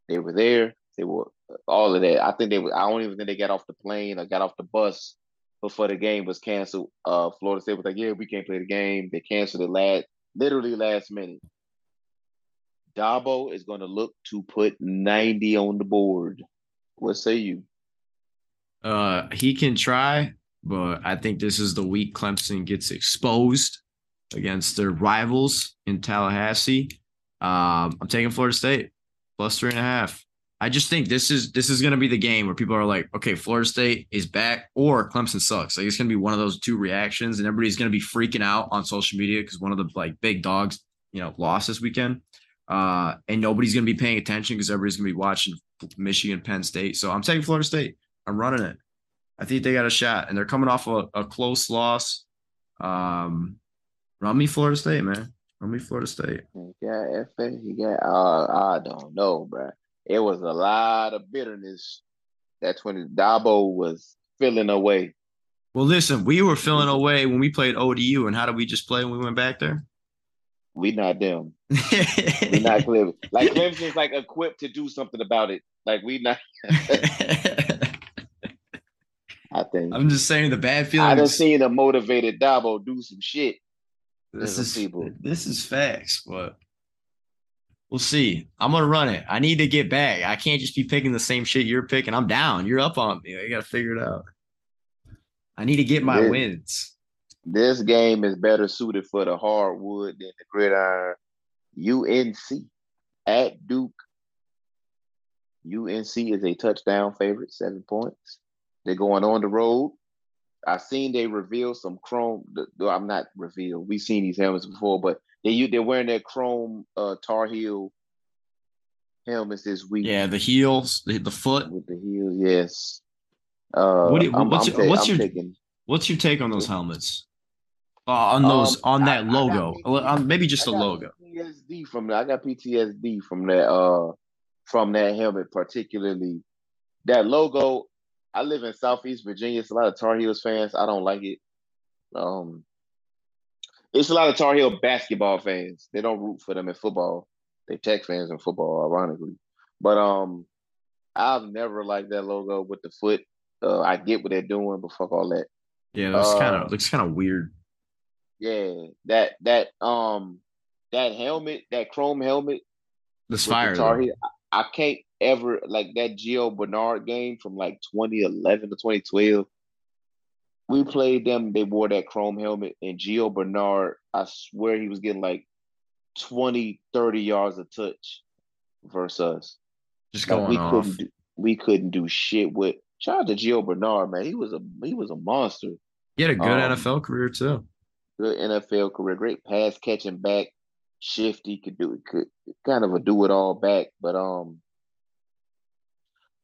they were there. They were all of that. I think they. I don't even think they got off the plane or got off the bus before the game was canceled. Uh, Florida State was like, "Yeah, we can't play the game." They canceled it last, literally last minute. Dabo is going to look to put ninety on the board. What say you? Uh, he can try, but I think this is the week Clemson gets exposed. against their rivals in Tallahassee. Um, I'm taking Florida State plus three and a half. I just think this is this is gonna be the game where people are like, okay, Florida State is back or Clemson sucks. Like it's gonna be one of those two reactions, and everybody's gonna be freaking out on social media because one of the like big dogs, you know, lost this weekend. Uh, and nobody's gonna be paying attention because everybody's gonna be watching Michigan, Penn State. So I'm taking Florida State. I'm running it. I think they got a shot, and they're coming off a, a close loss. Um, run me Florida State, man. Run me Florida State. You got FA. You got. Uh, I don't know, bro. It was a lot of bitterness. That's when Dabo was feeling away. Well, listen, we were feeling away when we played ODU, and how did we just play when we went back there? We not them. we not Clemson. Like Clemson's like equipped to do something about it. Like we not. I think. I'm just saying the bad feeling. I done seen a motivated Dabo do some shit. this is people. this is facts, but we'll see. I'm gonna run it. I need to get back. I can't just be picking the same shit you're picking. I'm down. You're up on me. I gotta figure it out. I need to get my Yeah. wins. This game is better suited for the hardwood than the gridiron. UNC at Duke. UNC is a touchdown favorite, seven points. They're going on the road. I seen they reveal some chrome. I'm not revealed. We've seen these helmets before, but they they're wearing their chrome uh, Tar Heel helmets this week Yeah, the heels, the, the foot. with the heels. Yes. Uh, What do you- what's I'm your- what's I'm your- taking- What's your take on those helmets? Uh, on those, Um, on that I logo. Well, um, maybe just I a got logo. PTSD from that. I got PTSD from that. Uh, from that helmet, particularly that logo. I live in Southeast Virginia. It's a lot of Tar Heels fans. I don't like it. Um, it's a lot of Tar Heel basketball fans. They don't root for them in football. They Tech fans in football, ironically. But um, I've never liked that logo with the foot. Uh, I get what they're doing, but fuck all that. Yeah, looks kind of looks kind of weird. Yeah, that that um that helmet, that chrome helmet the fire. Tar. Heel, I I can't ever like that Gio Bernard game from like 2011 to 2012. We played them, they wore that chrome helmet, and Gio Bernard, I swear he was getting like 20, 30 yards of touch versus us. Just Like, going we off. couldn't do, we couldn't do shit with shout out to Gio Bernard, man. He was a he was a monster. He had a good um, NFL career too. good NFL career, great pass catching back, shifty, could do it, could kind of a do it all back. But um,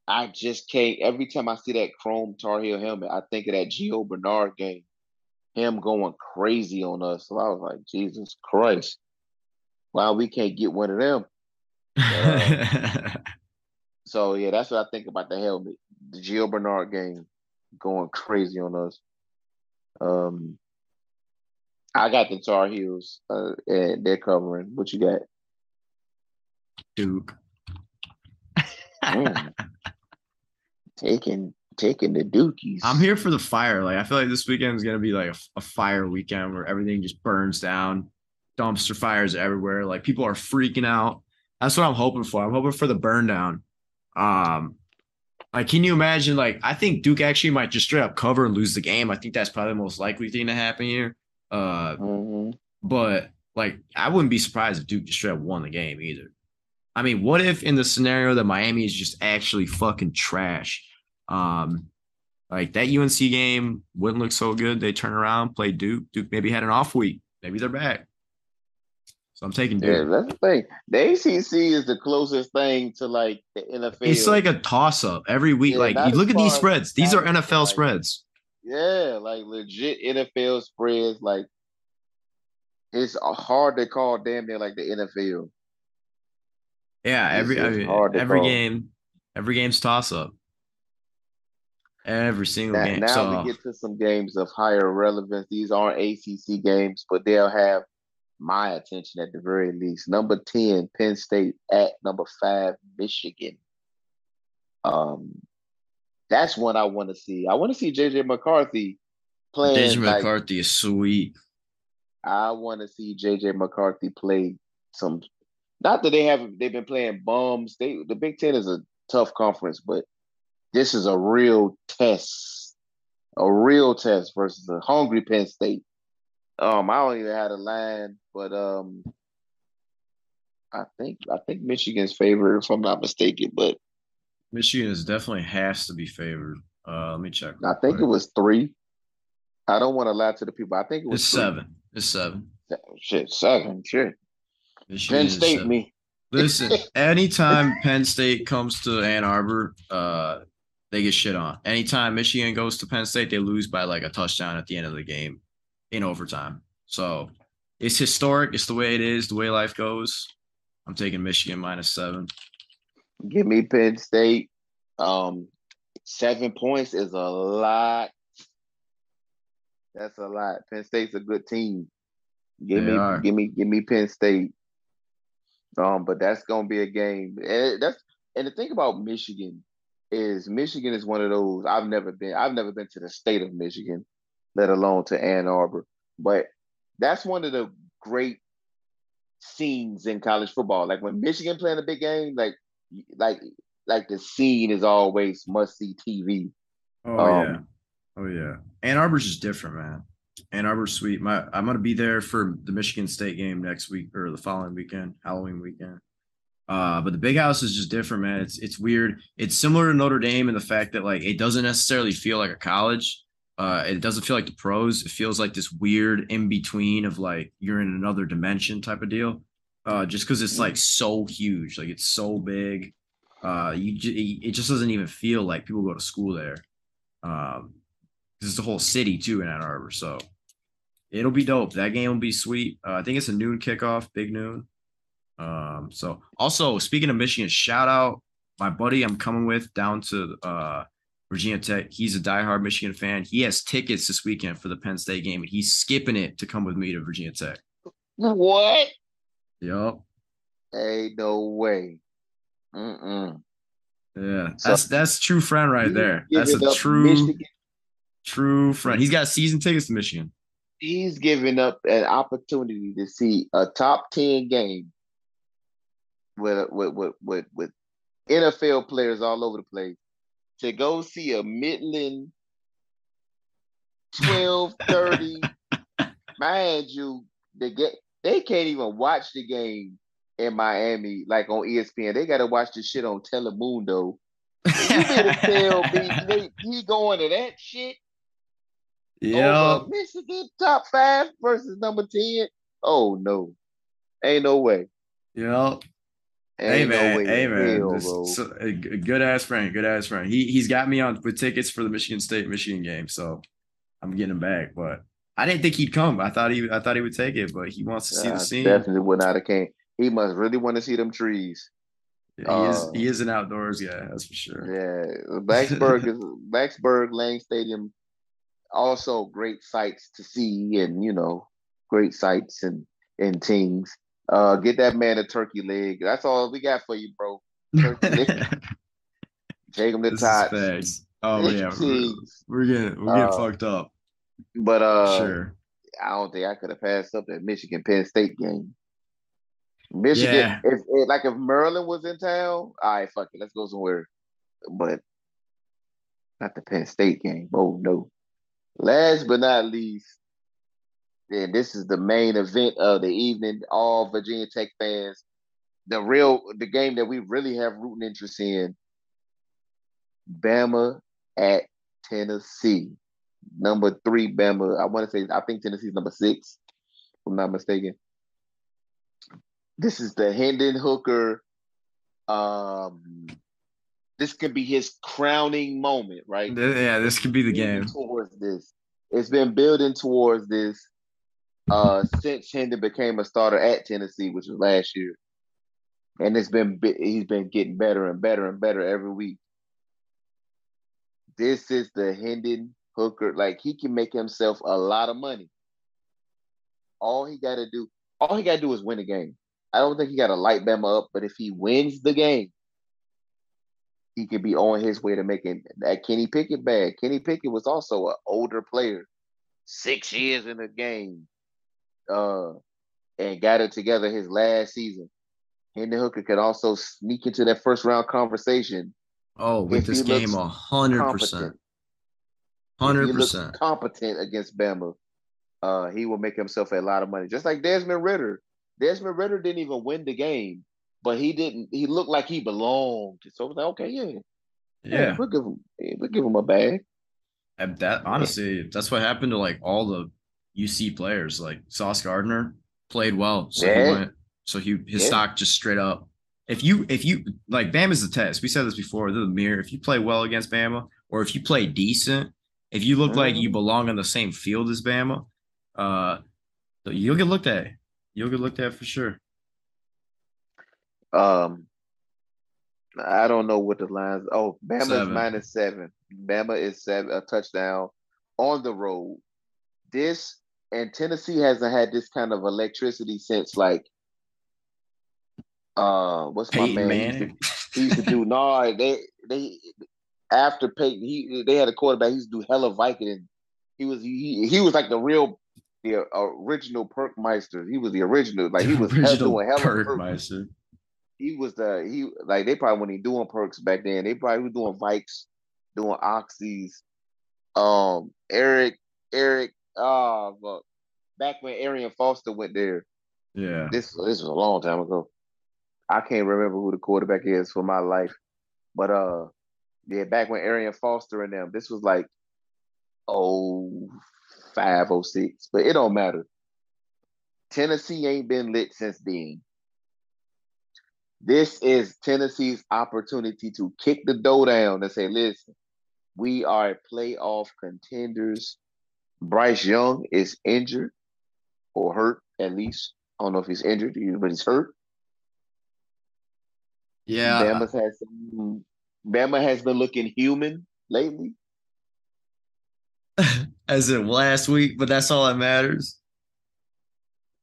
I just can't. Every time I see that chrome Tar Heel helmet, I think of that Gio Bernard game, him going crazy on us. So I was like, Jesus Christ, wow, we can't get one of them. So yeah, that's what I think about the helmet, the Gio Bernard game, going crazy on us. Um, I got the Tar Heels, uh, and they're covering. What you got? Duke. Mm. taking taking the Dookies. I'm here for the fire. Like I feel like this weekend is gonna be like a, a fire weekend where everything just burns down, dumpster fires everywhere. Like people are freaking out. That's what I'm hoping for. I'm hoping for the burn down. Um, like can you imagine? Like I think Duke actually might just straight up cover and lose the game. I think that's probably the most likely thing to happen here. Uh, Mhm. but like I wouldn't be surprised if Duke just straight up won the game either. I mean, what if in the scenario that Miami is just actually fucking trash? Um, like that UNC game wouldn't look so good. They turn around, play Duke. Duke maybe had an off week. Maybe they're back. So I'm taking Duke. Yeah, that's the thing. The ACC is the closest thing to like the NFL. It's like a toss up every week. Yeah, like you look at these spreads. These are NFL like- spreads. yeah, like legit NFL spreads. Like it's hard to call damn near like the NFL. Yeah, every I just mean, every call. game, every game's toss up. Every single Now, game. now so we get to some games of higher relevance. These aren't ACC games, but they'll have my attention at the very least. Number 10, Penn State at number five, Michigan. Um, that's one I want to see. I want to see JJ McCarthy playing. JJ like, McCarthy is sweet. I want to see JJ McCarthy play some. Not that they haven't. They've been playing bums. They the Big Ten is a tough conference, but this is a real test, a real test versus a hungry Penn State. Um, I don't even have a line, but um, I think I think Michigan's favored if I'm not mistaken, but Michigan is definitely has to be favored. Uh, let me check. I think it was three. I don't want to lie to the people. I think it was It's seven. It's seven. Shit, seven. Shit. Michigan Penn State, seven. me. Listen, anytime Penn State comes to Ann Arbor, uh, they get shit on. Anytime Michigan goes to Penn State, they lose by like a touchdown at the end of the game in overtime. So it's historic. It's the way it is, the way life goes. I'm taking Michigan minus seven. Give me Penn State. Um, seven points is a lot. That's a lot. Penn State's a good team. Give They me, are. give me, give me Penn State. Um, but that's gonna be a game. And that's and the thing about Michigan is Michigan is one of those I've never been. I've never been to the state of Michigan, let alone to Ann Arbor. But that's one of the great scenes in college football. Like when Michigan playing a big game, like like like the scene is always must see TV. Oh Um, yeah. Oh yeah. Ann Arbor's just different, man. Ann Arbor's sweet. My I'm gonna be there for the Michigan State game next week or the following weekend, Halloween weekend. Uh, but the big house is just different, man. It's it's weird. It's similar to Notre Dame in the fact that like it doesn't necessarily feel like a college. Uh, it doesn't feel like the pros. It feels like this weird in between of like you're in another dimension type of deal. Uh, just because it's like so huge, like it's so big. Uh, you j- it just doesn't even feel like people go to school there. Um, because it's the whole city too in Ann Arbor. So it'll be dope. That game will be sweet. Uh, I think it's a noon kickoff, big noon. Um, so also speaking of Michigan, shout out my buddy I'm coming with down to uh Virginia Tech. He's a diehard Michigan fan. He has tickets this weekend for the Penn State game, and he's skipping it to come with me to Virginia Tech. What? Yep. Hey, no way. Mm-mm. Yeah, So- that's that's true friend right there. That's a true Michigan- true friend. He's got season tickets to Michigan. he's giving up an opportunity to see a top 10 game with with with with, with NFL players all over the place to go see a Midland 12 30 mind you they get they can't even watch the game in Miami like on ESPN they got to watch the shit on Telemundo you to tell me they, he going to that shit oh, Yeah. over Michigan top five versus number 10. Oh no. Ain't no way. Yep. Ain't Hey no man, hey man, hell, This- bro. so- a g- good ass friend, good ass friend. He he's got me on with tickets for the Michigan State Michigan game, so I'm getting him back. But I didn't think he'd come. I thought he I thought he would take it, but he wants to see I the scene. definitely would not have came. He must really want to see them trees. he is uh, he is an outdoors guy, that's for sure. Yeah. Blacksburg is Blacksburg Lane Stadium. Also great sights to see and you know, great sights and and things. Uh get that man a turkey leg. That's all we got for you, bro. Turkey leg. Take him to this is tots. facts. Oh yeah, we're, we're getting we're getting Uh, fucked up. But uh sure. I don't think I could have passed up that Michigan Penn State game. Michigan, Yeah. if, if like if Maryland was in town, all right, fuck it, let's go somewhere. But not the Penn State game. Oh no. Last but not least, and this is the main event of the evening. All Virginia Tech fans, the real the game that we really have rooting interest in. Bama at Tennessee. Number three, Bama. I want to say I think Tennessee's number six, if I'm not mistaken. This is the Hendon Hooker. Um, this could be his crowning moment, right? Yeah, this could be the game. towards this. It's been building towards this uh since Hendon became a starter at Tennessee, which was last year, and it's been he's been getting better and better and better every week. This is the Hendon Hooker, like he can make himself a lot of money. All he got to do, all he got to do is win a game. I don't think he got to light Bama up, but if he wins the game, he could be on his way to making that Kenny Pickett bag. Kenny Pickett was also an older player, six years in the game, uh, and got it together his last season. Hendon Hooker could also sneak into that first round conversation. Oh, with this game, a hundred percent, hundred percent competent against Bama. uh, he will make himself a lot of money. Just like Desmond Ridder. Desmond Ridder didn't even win the game, but he didn't. He looked like he belonged. So I was like, okay, yeah, Yeah. we'll give him, we'll give him a bag. And that honestly, that's what happened to like all the UC players. Like Sauce Gardner played well, so Yeah. he went. So he his Yeah. stock just straight up. If you if you like Bama is the test. We said this before. They're the mirror. If you play well against Bama, or if you play decent, if you look like you Mhm. belong on the same field as Bama, uh, you'll get looked at. You'll get looked at for sure. Um, I don't know what the lines. Oh, Bama is Seven. minus seven. Bama is seven a touchdown on the road. This and Tennessee hasn't had this kind of electricity since like uh what's my Peyton man? He used to- Manning. He used to do no, they they after Peyton, he they had a quarterback. He used to do hella Viking. He was he he was like the real the original Perkmeister. He was the original. Like he was original doing hella Perkmeister. he was the he like they probably when he doing perks back then. They probably was doing Vikes, doing Oxys. Um, Eric, Eric, uh, but back when Arian Foster went there. Yeah. This this was a long time ago. I can't remember who the quarterback is for my life, but uh, yeah, back when Arian Foster and them. This was like oh five oh six, but it don't matter. Tennessee ain't been lit since then. This is Tennessee's opportunity to kick the dough down and say, listen, we are playoff contenders. Bryce Young is injured or hurt, at least. I don't know if he's injured, but he's hurt. Yeah. Bama's has some, Bama has been looking human lately. as in last week, but that's all that matters.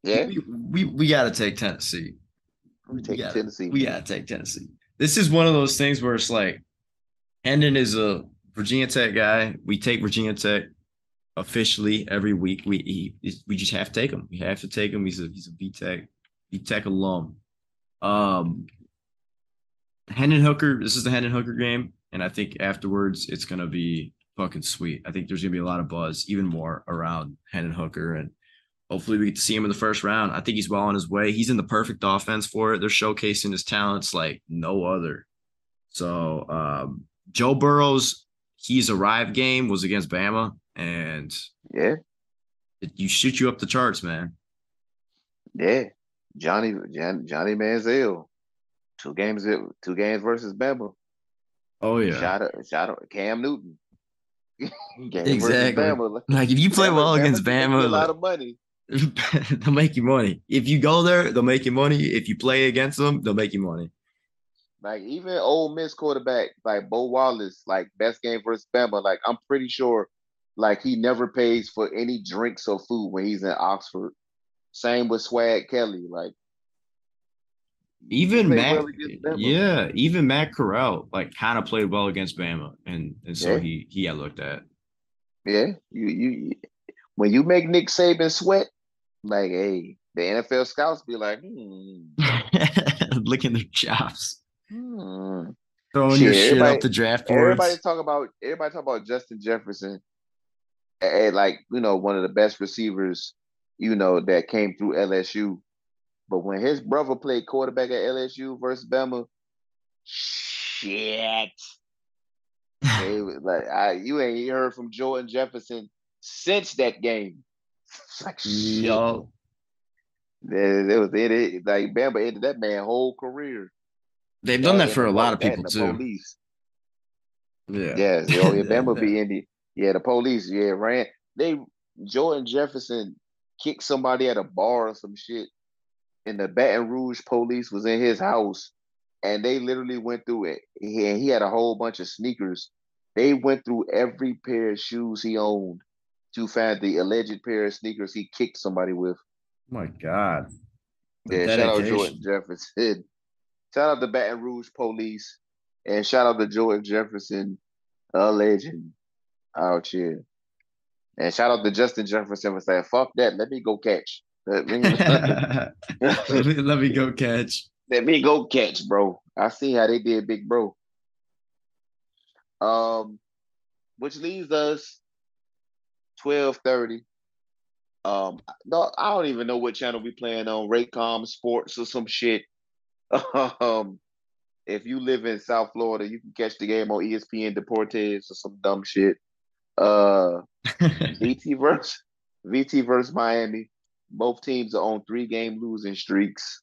Yeah, We we, we got to take Tennessee. we take gotta- Tennessee. We got to take Tennessee. This is one of those things where it's like Hendon is a Virginia Tech guy. We take Virginia Tech officially every week. We he, we just have to take him. We have to take him. He's a he's a B Tech B Tech alum. Um, Hendon Hooker. This is the Hendon Hooker game, and I think afterwards it's gonna be fucking sweet. I think there's gonna be a lot of buzz, even more around Hendon Hooker, and hopefully we get to see him in the first round. I think he's well on his way. He's in the perfect offense for it. They're showcasing his talents like no other. So um, Joe Burrow's he's arrived game was against Bama, and Yeah, it, you shoot you up the charts, man. yeah. Johnny Jan, Johnny Manziel. Two games two games versus Bama. Oh yeah, shot out, shout out Cam Newton. Exactly. Bama. like if you play Bama- well Bama against you Bama, a lot of money. they'll make you money. If you go there, they'll make you money. If you play against them, they'll make you money. Like even Ole Miss quarterback like Bo Wallace, like best game versus Bama. Like I'm pretty sure, like he never pays for any drinks or food when he's in Oxford. Same with Swag Kelly. Like Even Matt, well yeah, even Matt Corral like kind of played well against Bama, and and so Yeah. he he got looked at. yeah, you you when you make Nick Saban sweat, like hey, the NFL scouts be like, hmm, Licking their chops, hmm. throwing your Shit, shit everybody- up the draft boards. Everybody talk about everybody talk about Justin Jefferson, and like you know one of the best receivers, you know that came through LSU. But when his brother played quarterback at LSU versus Bama, shit, they was like I, you ain't heard from Jordan Jefferson since that game. It's like shit. Yo, It, it was it, it- like Bama ended that man whole career. they've done that for a lot of people too. Police. Yeah, Yes, oh yeah, Bama be in the yeah, the police, yeah, ran they Jordan Jefferson kicked somebody at a bar or some shit, and the Baton Rouge police was in his house, and they literally went through it. He, and he had a whole bunch of sneakers. They went through every pair of shoes he owned to find the alleged pair of sneakers he kicked somebody with. Oh my God. The Yeah, shout out dedication. Jordan Jefferson. Shout out the Baton Rouge police, and shout out to Jordan Jefferson, a legend out here. And shout out to Justin Jefferson for saying, "Fuck that, let me go catch. Let me, let, me, let me go catch. let me go catch, bro. I see how they did, big bro." Um, which leaves us twelve thirty. Um, no, I don't even know what channel we playing on. Raycom Sports or some shit. um, if you live in South Florida, you can catch the game on ESPN Deportes or some dumb shit. Uh, VT versus VT versus Miami. Both teams are on three game losing streaks.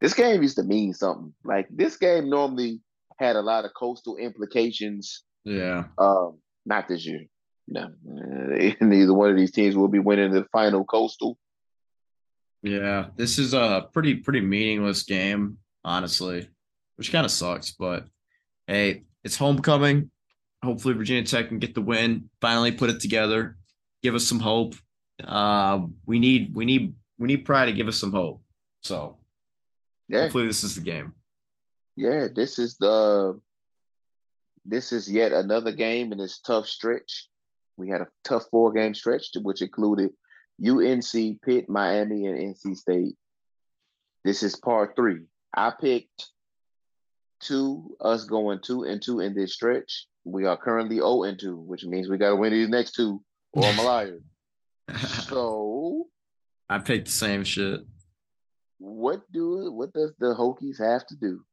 This game used to mean something. Like this game normally had a lot of coastal implications. yeah. Um, not this year. No, neither one of these teams will be winning the final coastal. Yeah, this is a pretty pretty meaningless game, honestly, which kind of sucks. But hey, it's homecoming. Hopefully, Virginia Tech can get the win. Finally, put it together. Give us some hope. Uh, we need we need we need pride to give us some hope. So Yeah, hopefully, this is the game. yeah. This is the. This is yet another game in this tough stretch. We had a tough four game stretch, which included UNC, Pitt, Miami, and NC State. This is part three. I picked two, us going two and two in this stretch. We are currently 0 and 2, which means we got to win these next two, or I'm a liar. So, I picked the same shit. what do what does the Hokies have to do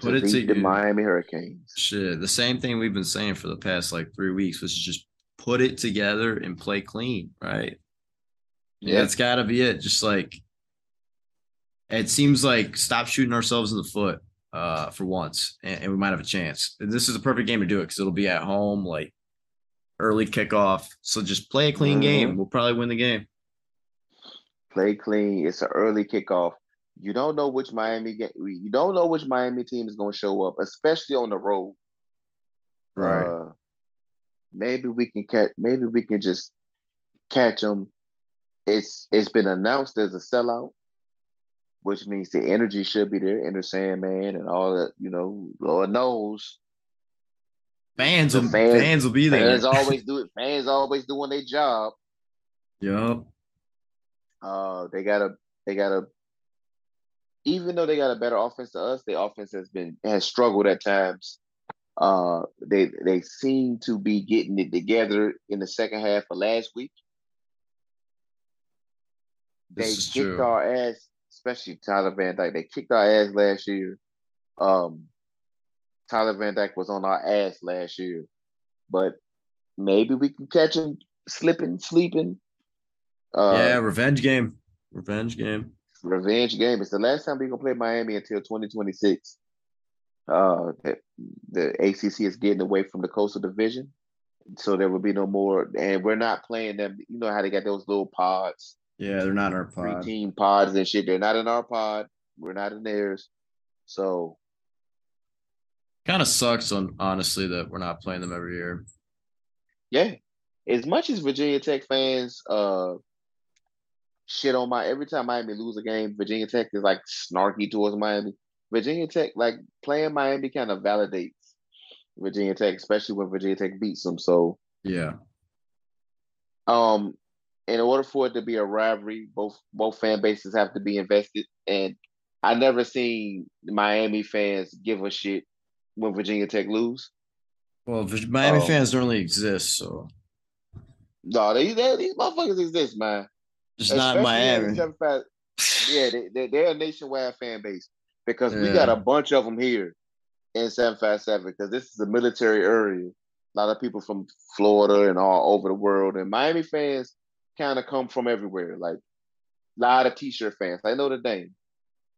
to Put it beat the together. Miami Hurricanes? Shit, the same thing we've been saying for the past like three weeks, which is just put it together and play clean, right? Yeah, Yeah. that's got to be it. Just like it seems like stop shooting ourselves in the foot uh, for once, and, and we might have a chance. This is a perfect game to do it because it'll be at home, like early kickoff. So just play a clean Mhm. game. We'll probably win the game. Play clean. It's an early kickoff. You don't know which Miami game. You don't know which Miami team is going to show up, especially on the road. Uh, maybe we can catch. Maybe we can just catch them. It's it's been announced as a sellout, which means the energy should be there. Enter Sandman and all that. You know, Lord knows fans, will, fans- fans, will be there. fans always do it. Fans always doing their job. Yup. Uh, they gotta they gotta. Even though they got a better offense to us, their offense has been has struggled at times. Uh, they they seem to be getting it together in the second half of last week. They kicked true. our ass, especially Tyler Van Dyke. They kicked our ass last year. Um, Tyler Van Dyke was on our ass last year, but maybe we can catch him slipping, sleeping. Uh, yeah, revenge game. Revenge game. revenge game. It's the last time we're gonna play Miami until 2026. Uh, the, the ACC is getting away from the Coastal Division, so there will be no more. And we're not playing them. You know how they got those little pods, Yeah, they're not in our pod. team pods and shit. They're not in our pod. We're not in theirs. So Kind of sucks on honestly that we're not playing them every year. yeah, as much as Virginia Tech fans uh shit on my every time Miami lose a game, Virginia Tech is like snarky towards Miami. Virginia Tech like playing Miami kind of validates Virginia Tech, especially when Virginia Tech beats them. So Yeah. um in order for it to be a rivalry, both both fan bases have to be invested. And I never seen Miami fans give a shit when Virginia Tech lose. Well, Miami Oh. fans don't really exist, so No, they, they these motherfuckers exist, man. just not Miami. Yeah, they, they, they're a nationwide fan base because we got a bunch of them here in 757 because this is a military area. A lot of people from Florida and all over the world. And Miami fans kind of come from everywhere. Like a lot of t-shirt fans. I know the name.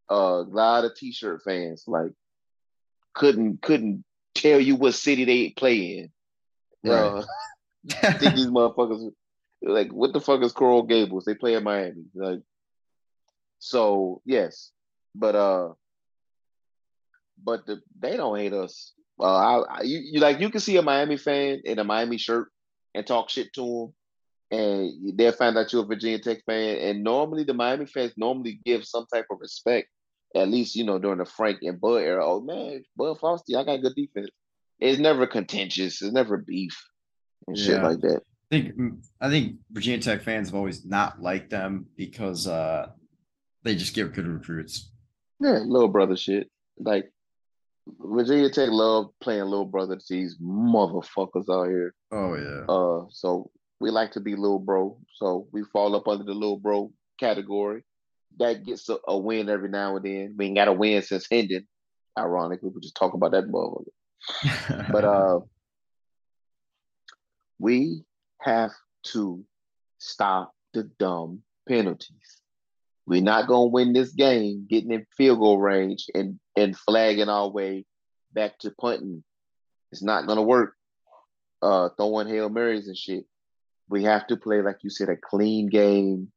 A lot of t-shirt fans. Like couldn't couldn't tell you what city they play in. Uh, I think these motherfuckers like what the fuck is Coral Gables? They play in Miami. Like so yes. But uh but the, they don't hate us. Uh, I, I you, you like you can see a Miami fan in a Miami shirt and talk shit to them, and they'll find out you're a Virginia Tech fan. And normally the Miami fans normally give some type of respect, at least you know during the Frank and Bud era. Oh man, Bud Foster, I got good defense. It's never contentious. It's never beef and shit Yeah. like that. I think I think Virginia Tech fans have always not liked them because uh they just get good recruits. Yeah, little brother shit. Like Virginia Tech love playing little brother to these motherfuckers out here. Oh yeah. Uh, so we like to be little bro, so we fall up under the little bro category. That gets a, a win every now and then. We ain't got a win since Hendon. Ironically, we just talk about that motherfucker. But uh, we have to stop the dumb penalties. We're not gonna win this game getting in field goal range and and flagging our way back to punting. It's not gonna work. Uh, throwing hail marys and shit. We have to play like you said a clean game.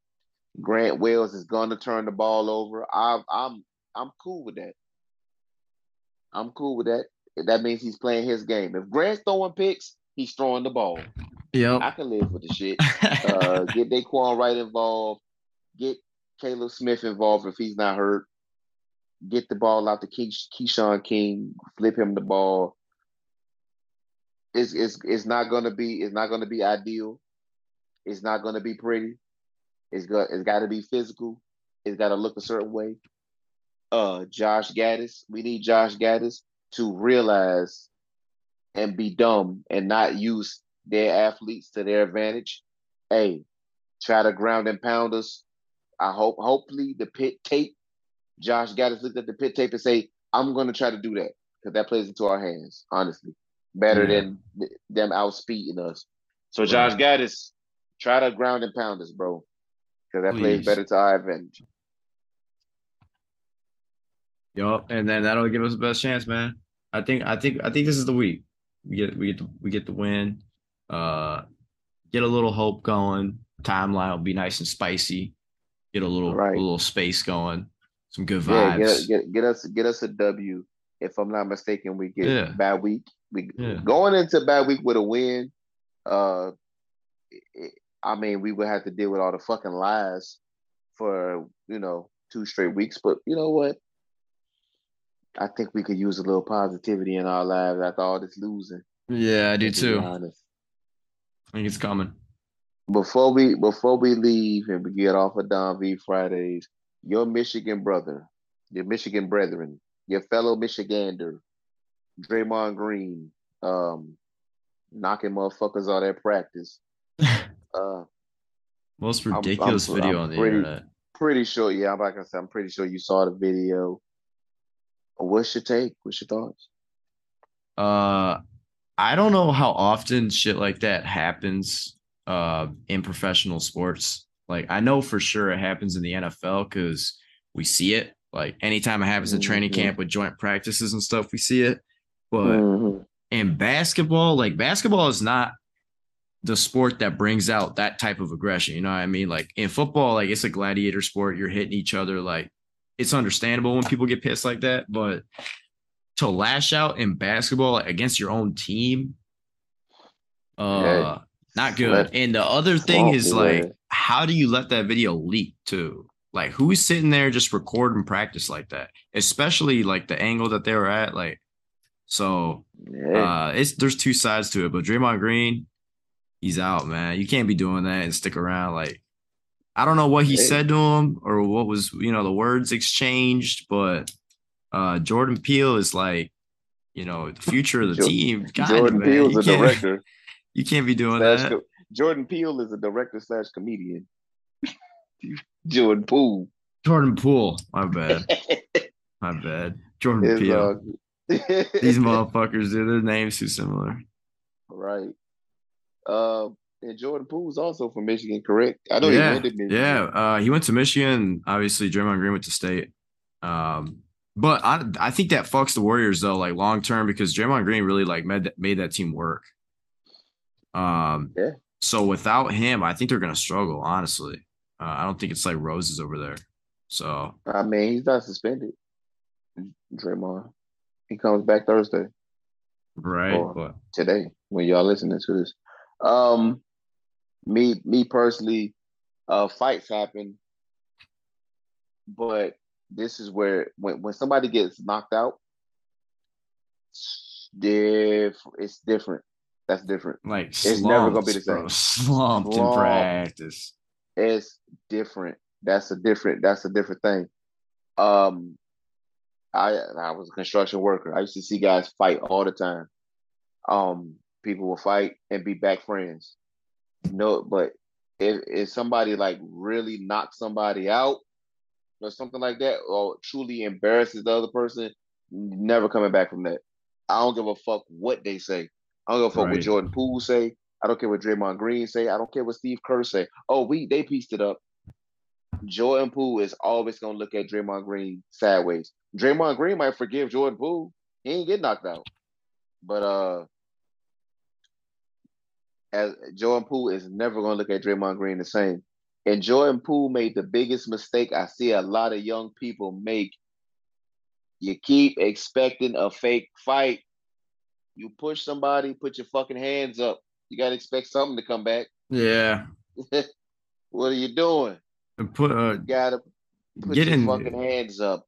Grant Wells is gonna turn the ball over. I, I'm I'm cool with that. I'm cool with that. That means he's playing his game. If Grant's throwing picks, he's throwing the ball. Yep. I can live with the shit. Uh, get Dae'Quan Wright involved. Get Caleb Smith involved if he's not hurt. Get the ball out to Key- Keshawn King. Flip him the ball. It's, it's, it's not gonna be it's not gonna be ideal. It's not gonna be pretty. It's got it's got to be physical. It's got to look a certain way. Uh, Josh Gattis, we need Josh Gattis to realize and be dumb and not use their athletes to their advantage. Hey, try to ground and pound us. I hope, hopefully, the Pitt tape. Josh Gattis looked at the Pitt tape and say, "I'm going to try to do that because that plays into our hands. Honestly, better Yeah. than th- them outspeeding us." So, Josh Gattis, try to ground and pound us, bro, because that plays better to our advantage. Yup, and then that'll give us the best chance, man. I think I think I think this is the week. We get we get the, we get the win. Uh get a little hope going. Timeline will be nice and spicy. Get a little Right. a little space going. Some good Yeah, vibes. get, get get us get us a W. If I'm not mistaken, we get Yeah. bad week. We Yeah. going into bad week with a win. Uh, I mean, we would have to deal with all the fucking lies for you know two straight weeks. But you know what? I think we could use a little positivity in our lives after all this losing. yeah, I do to too. I think it's coming. Before we before we leave and we get off of Don V Fridays, your Michigan brother, your Michigan brethren, your fellow Michigander, Draymond Green, um, knocking motherfuckers out at practice. Uh, Most I'm- ridiculous I'm- video I'm on the pretty- internet. pretty sure, yeah, I'm not gonna say I'm pretty sure you saw the video. What's your take? What's your thoughts? Uh, I don't know how often shit like that happens uh in professional sports. Like I know for sure it happens in the NFL because we see it. Like anytime it happens in training Mhm. camp with joint practices and stuff, we see it. But Mhm. in basketball, like basketball is not the sport that brings out that type of aggression. You know what I mean? Like in football, like it's a gladiator sport. You're hitting each other. Like it's understandable when people get pissed like that, but to lash out in basketball like, against your own team, uh, Yeah. not good. Let- and the other thing is like, man. how do you let that video leak too? Like who's sitting there just recording practice like that? Especially like the angle that they were at. Like, so uh, it's there's two sides to it, but Draymond Green, he's out, man. You can't be doing that and stick around. Like, I don't know what he said to him or what was you know the words exchanged, but uh, Jordan Peele is like, you know, the future of the team. God, Jordan man, Peele's you a director. You can't be doing slash that. Jordan Peele is a director slash comedian. Jordan Poole. Jordan Poole, my bad, my bad. Jordan is, Peele. uh, These motherfuckers, dude, their names too similar. right. Uh, and Jordan Poole's also from Michigan, correct? I know he yeah, went to Michigan. yeah. Uh, he went to Michigan. Obviously, Draymond Green went to State. Um, but I I think that fucks the Warriors though, like long term, because Draymond Green really like made that, made that team work. Um, Yeah. So without him, I think they're gonna struggle. Honestly, uh, I don't think it's like roses over there. So I mean, he's not suspended. Draymond. He comes back Thursday. right, Or- but today when y'all listening to this. Um, me me personally, uh, fights happen, but this is where when when somebody gets knocked out, it's diff it's different. That's different. like It's never gonna be the slumped, bro. same. Slumped in practice. It's different. That's a different. That's a different thing. Um, I I was a construction worker. I used to see guys fight all the time. Um, people will fight and be back friends. No, but if if somebody like really knocks somebody out or something like that, or truly embarrasses the other person, never coming back from that. I don't give a fuck what they say. I don't give a fuck what Jordan Poole say. I don't care what Draymond Green say. I don't care what Steve Kerr say. Oh, we they pieced it up. Jordan Poole is always gonna look at Draymond Green sideways. Draymond Green might forgive Jordan Poole. He ain't get knocked out. But uh as Jordan Poole is never gonna look at Draymond Green the same. And Jordan Poole made the biggest mistake I see a lot of young people make. You keep expecting a fake fight. You push somebody, put your fucking hands up. You gotta expect something to come back. Yeah. What are you doing? And Put uh You gotta put Get your in- fucking hands up.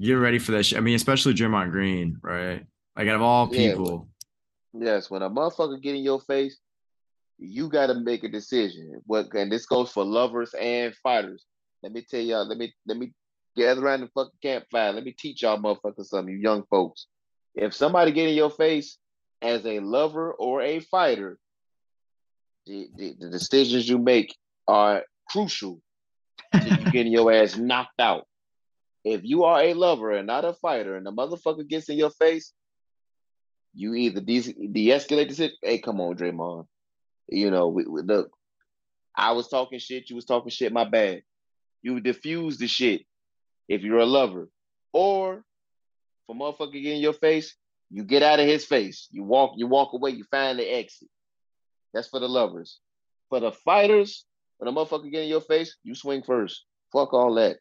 get ready for that shit. I mean, especially Draymond Green, right? Like out of all Yeah. people. Yes, when a motherfucker get in your face, you got to make a decision. What and this goes for lovers and fighters. Let me tell y'all. Let me let me gather around the fucking campfire. Let me teach y'all motherfuckers something, you young folks. If somebody get in your face as a lover or a fighter, the, the, the decisions you make are crucial to you getting your ass knocked out. If you are a lover and not a fighter, and the motherfucker gets in your face, you either de- de-escalate the situation. Hey, come on, Draymond. You know, we, we, look, I was talking shit. You was talking shit. My bad. You diffuse the shit if you're a lover, or for motherfucker get in your face, you get out of his face. You walk. You walk away. You find the exit. That's for the lovers. For the fighters, when a motherfucker get in your face, you swing first. Fuck all that.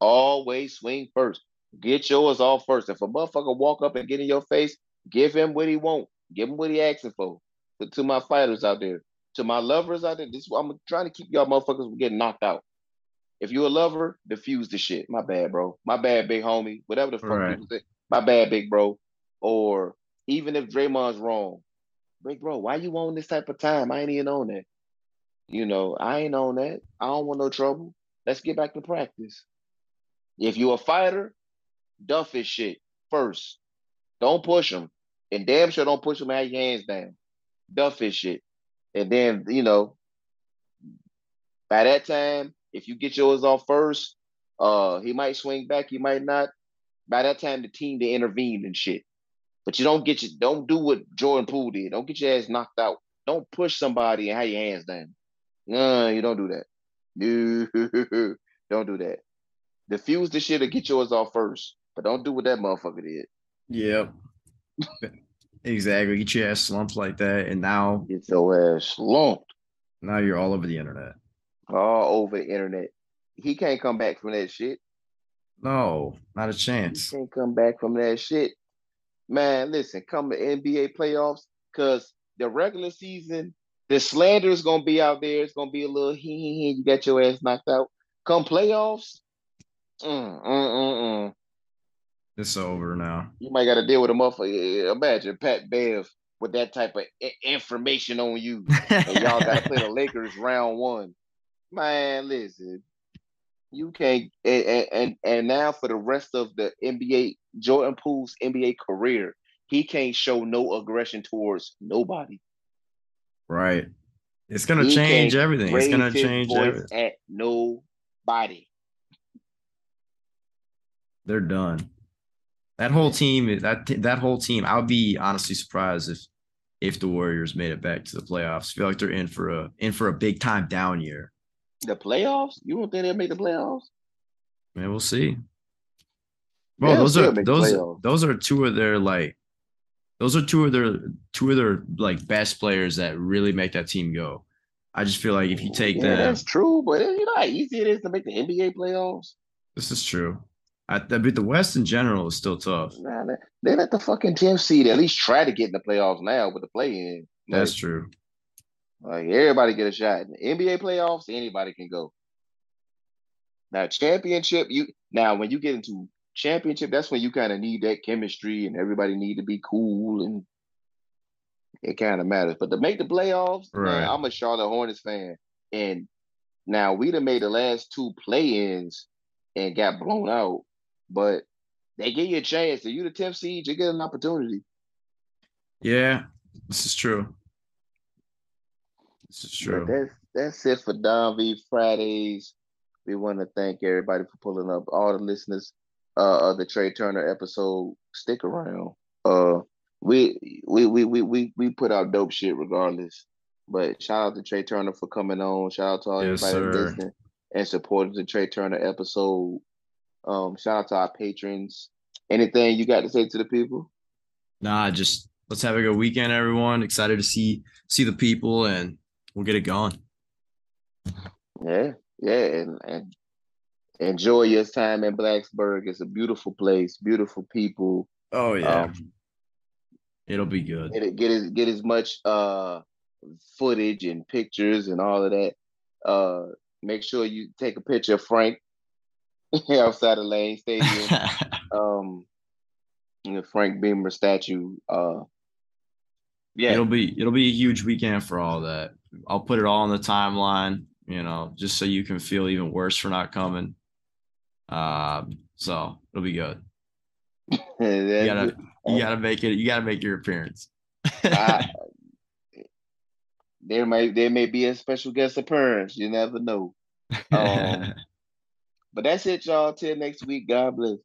Always swing first. Get yours off first. If a motherfucker walk up and get in your face, give him what he want. Give him what he asking for. But to my fighters out there, to my lovers out there, this is what I'm trying to keep y'all motherfuckers from getting knocked out. If you're a lover, diffuse the shit. My bad, bro. My bad, big homie. Whatever the fuck Right. people say. My bad, big bro. Or even if Draymond's wrong, big bro, why you on this type of time? I ain't even on that. You know, I ain't on that. I don't want no trouble. Let's get back to practice. If you're a fighter, duff his shit first. Don't push him. And damn sure don't push him have your hands down. Duff his shit. And then, you know, by that time, if you get yours off first, uh, he might swing back, he might not. By that time, the team to intervene and shit. But you don't get your don't do what Jordan Poole did. Don't get your ass knocked out. Don't push somebody and have your hands down. No, you don't do that. No, don't do that. Diffuse the shit or get yours off first. But don't do what that motherfucker did. Yep. exactly. Get your ass slumped like that, and now Get your ass slumped now you're all over the internet. all over the internet. He can't come back from that shit. No, not a chance. He can't come back from that shit. Man, listen, come to NBA playoffs, because the regular season, the slander is gonna be out there. It's gonna be a little hee hee hee. You got your ass knocked out. Come playoffs, mm, mm, mm, mm. It's over now. you might got to deal with a motherfucker. Imagine Pat Bev with that type of information on you, and y'all got to play the Lakers round one. Man, listen, you can't. And, and and now for the rest of the NBA, Jordan Poole's NBA career, he can't show no aggression towards nobody. right. It's gonna He change everything. It's gonna change everything. at nobody. They're done. That whole team, that that whole team, I would be honestly surprised if if the Warriors made it back to the playoffs. I feel like they're in for a in for a big time down year. The playoffs? You don't think they'll make the playoffs? Man, we'll see. Bro, They'll those are those playoffs. those are two of their like those are two of their two of their like best players that really make that team go. I just feel like if you take yeah, them, that's true. But you know how easy it is to make the NBA playoffs. this is true. I, mean, the West in general is still tough. Nah, they, let the fucking 10th seed at least try to get in the playoffs now with the play in. That's true. Like everybody get a shot. In the NBA playoffs, anybody can go. Now championship, you now when you get into championship, that's when you kind of need that chemistry and everybody need to be cool and it kind of matters. But to make the playoffs, Right. man, I'm a Charlotte Hornets fan, and now we'd have made the last two play-ins and got blown out, but they give you a chance. If you the 10th seed, you get an opportunity. Yeah, this is true. This is But true. that's that's it for Don V Fridays. We want to thank everybody for pulling up. All the listeners uh, of the Trey Turner episode, stick around. Uh, we we we we we we put out dope shit regardless. But shout out to Trey Turner for coming on. Shout out to all Yes, everybody listening and supporting the Trey Turner episode. Um, shout out to our patrons. Anything you got to say to the people? Nah, just let's have a good weekend, everyone. Excited to see see the people, and we'll get it going. Yeah, yeah, and, and enjoy your time in Blacksburg. It's a beautiful place, beautiful people. Oh Um, it'll be good. get get as get as much uh footage and pictures and all of that. Uh, make sure you take a picture of Frank outside of Lane Stadium. um, the Frank Beamer statue. Uh, yeah, It'll be it'll be a huge weekend for all that. I'll put it all on the timeline, you know, just so you can feel even worse for not coming. Um, so it'll be good. You gotta you gotta make it. You gotta make your appearance. I- there may there may be a special guest appearance. You never know. Um, but that's it, y'all. Till next week. God bless.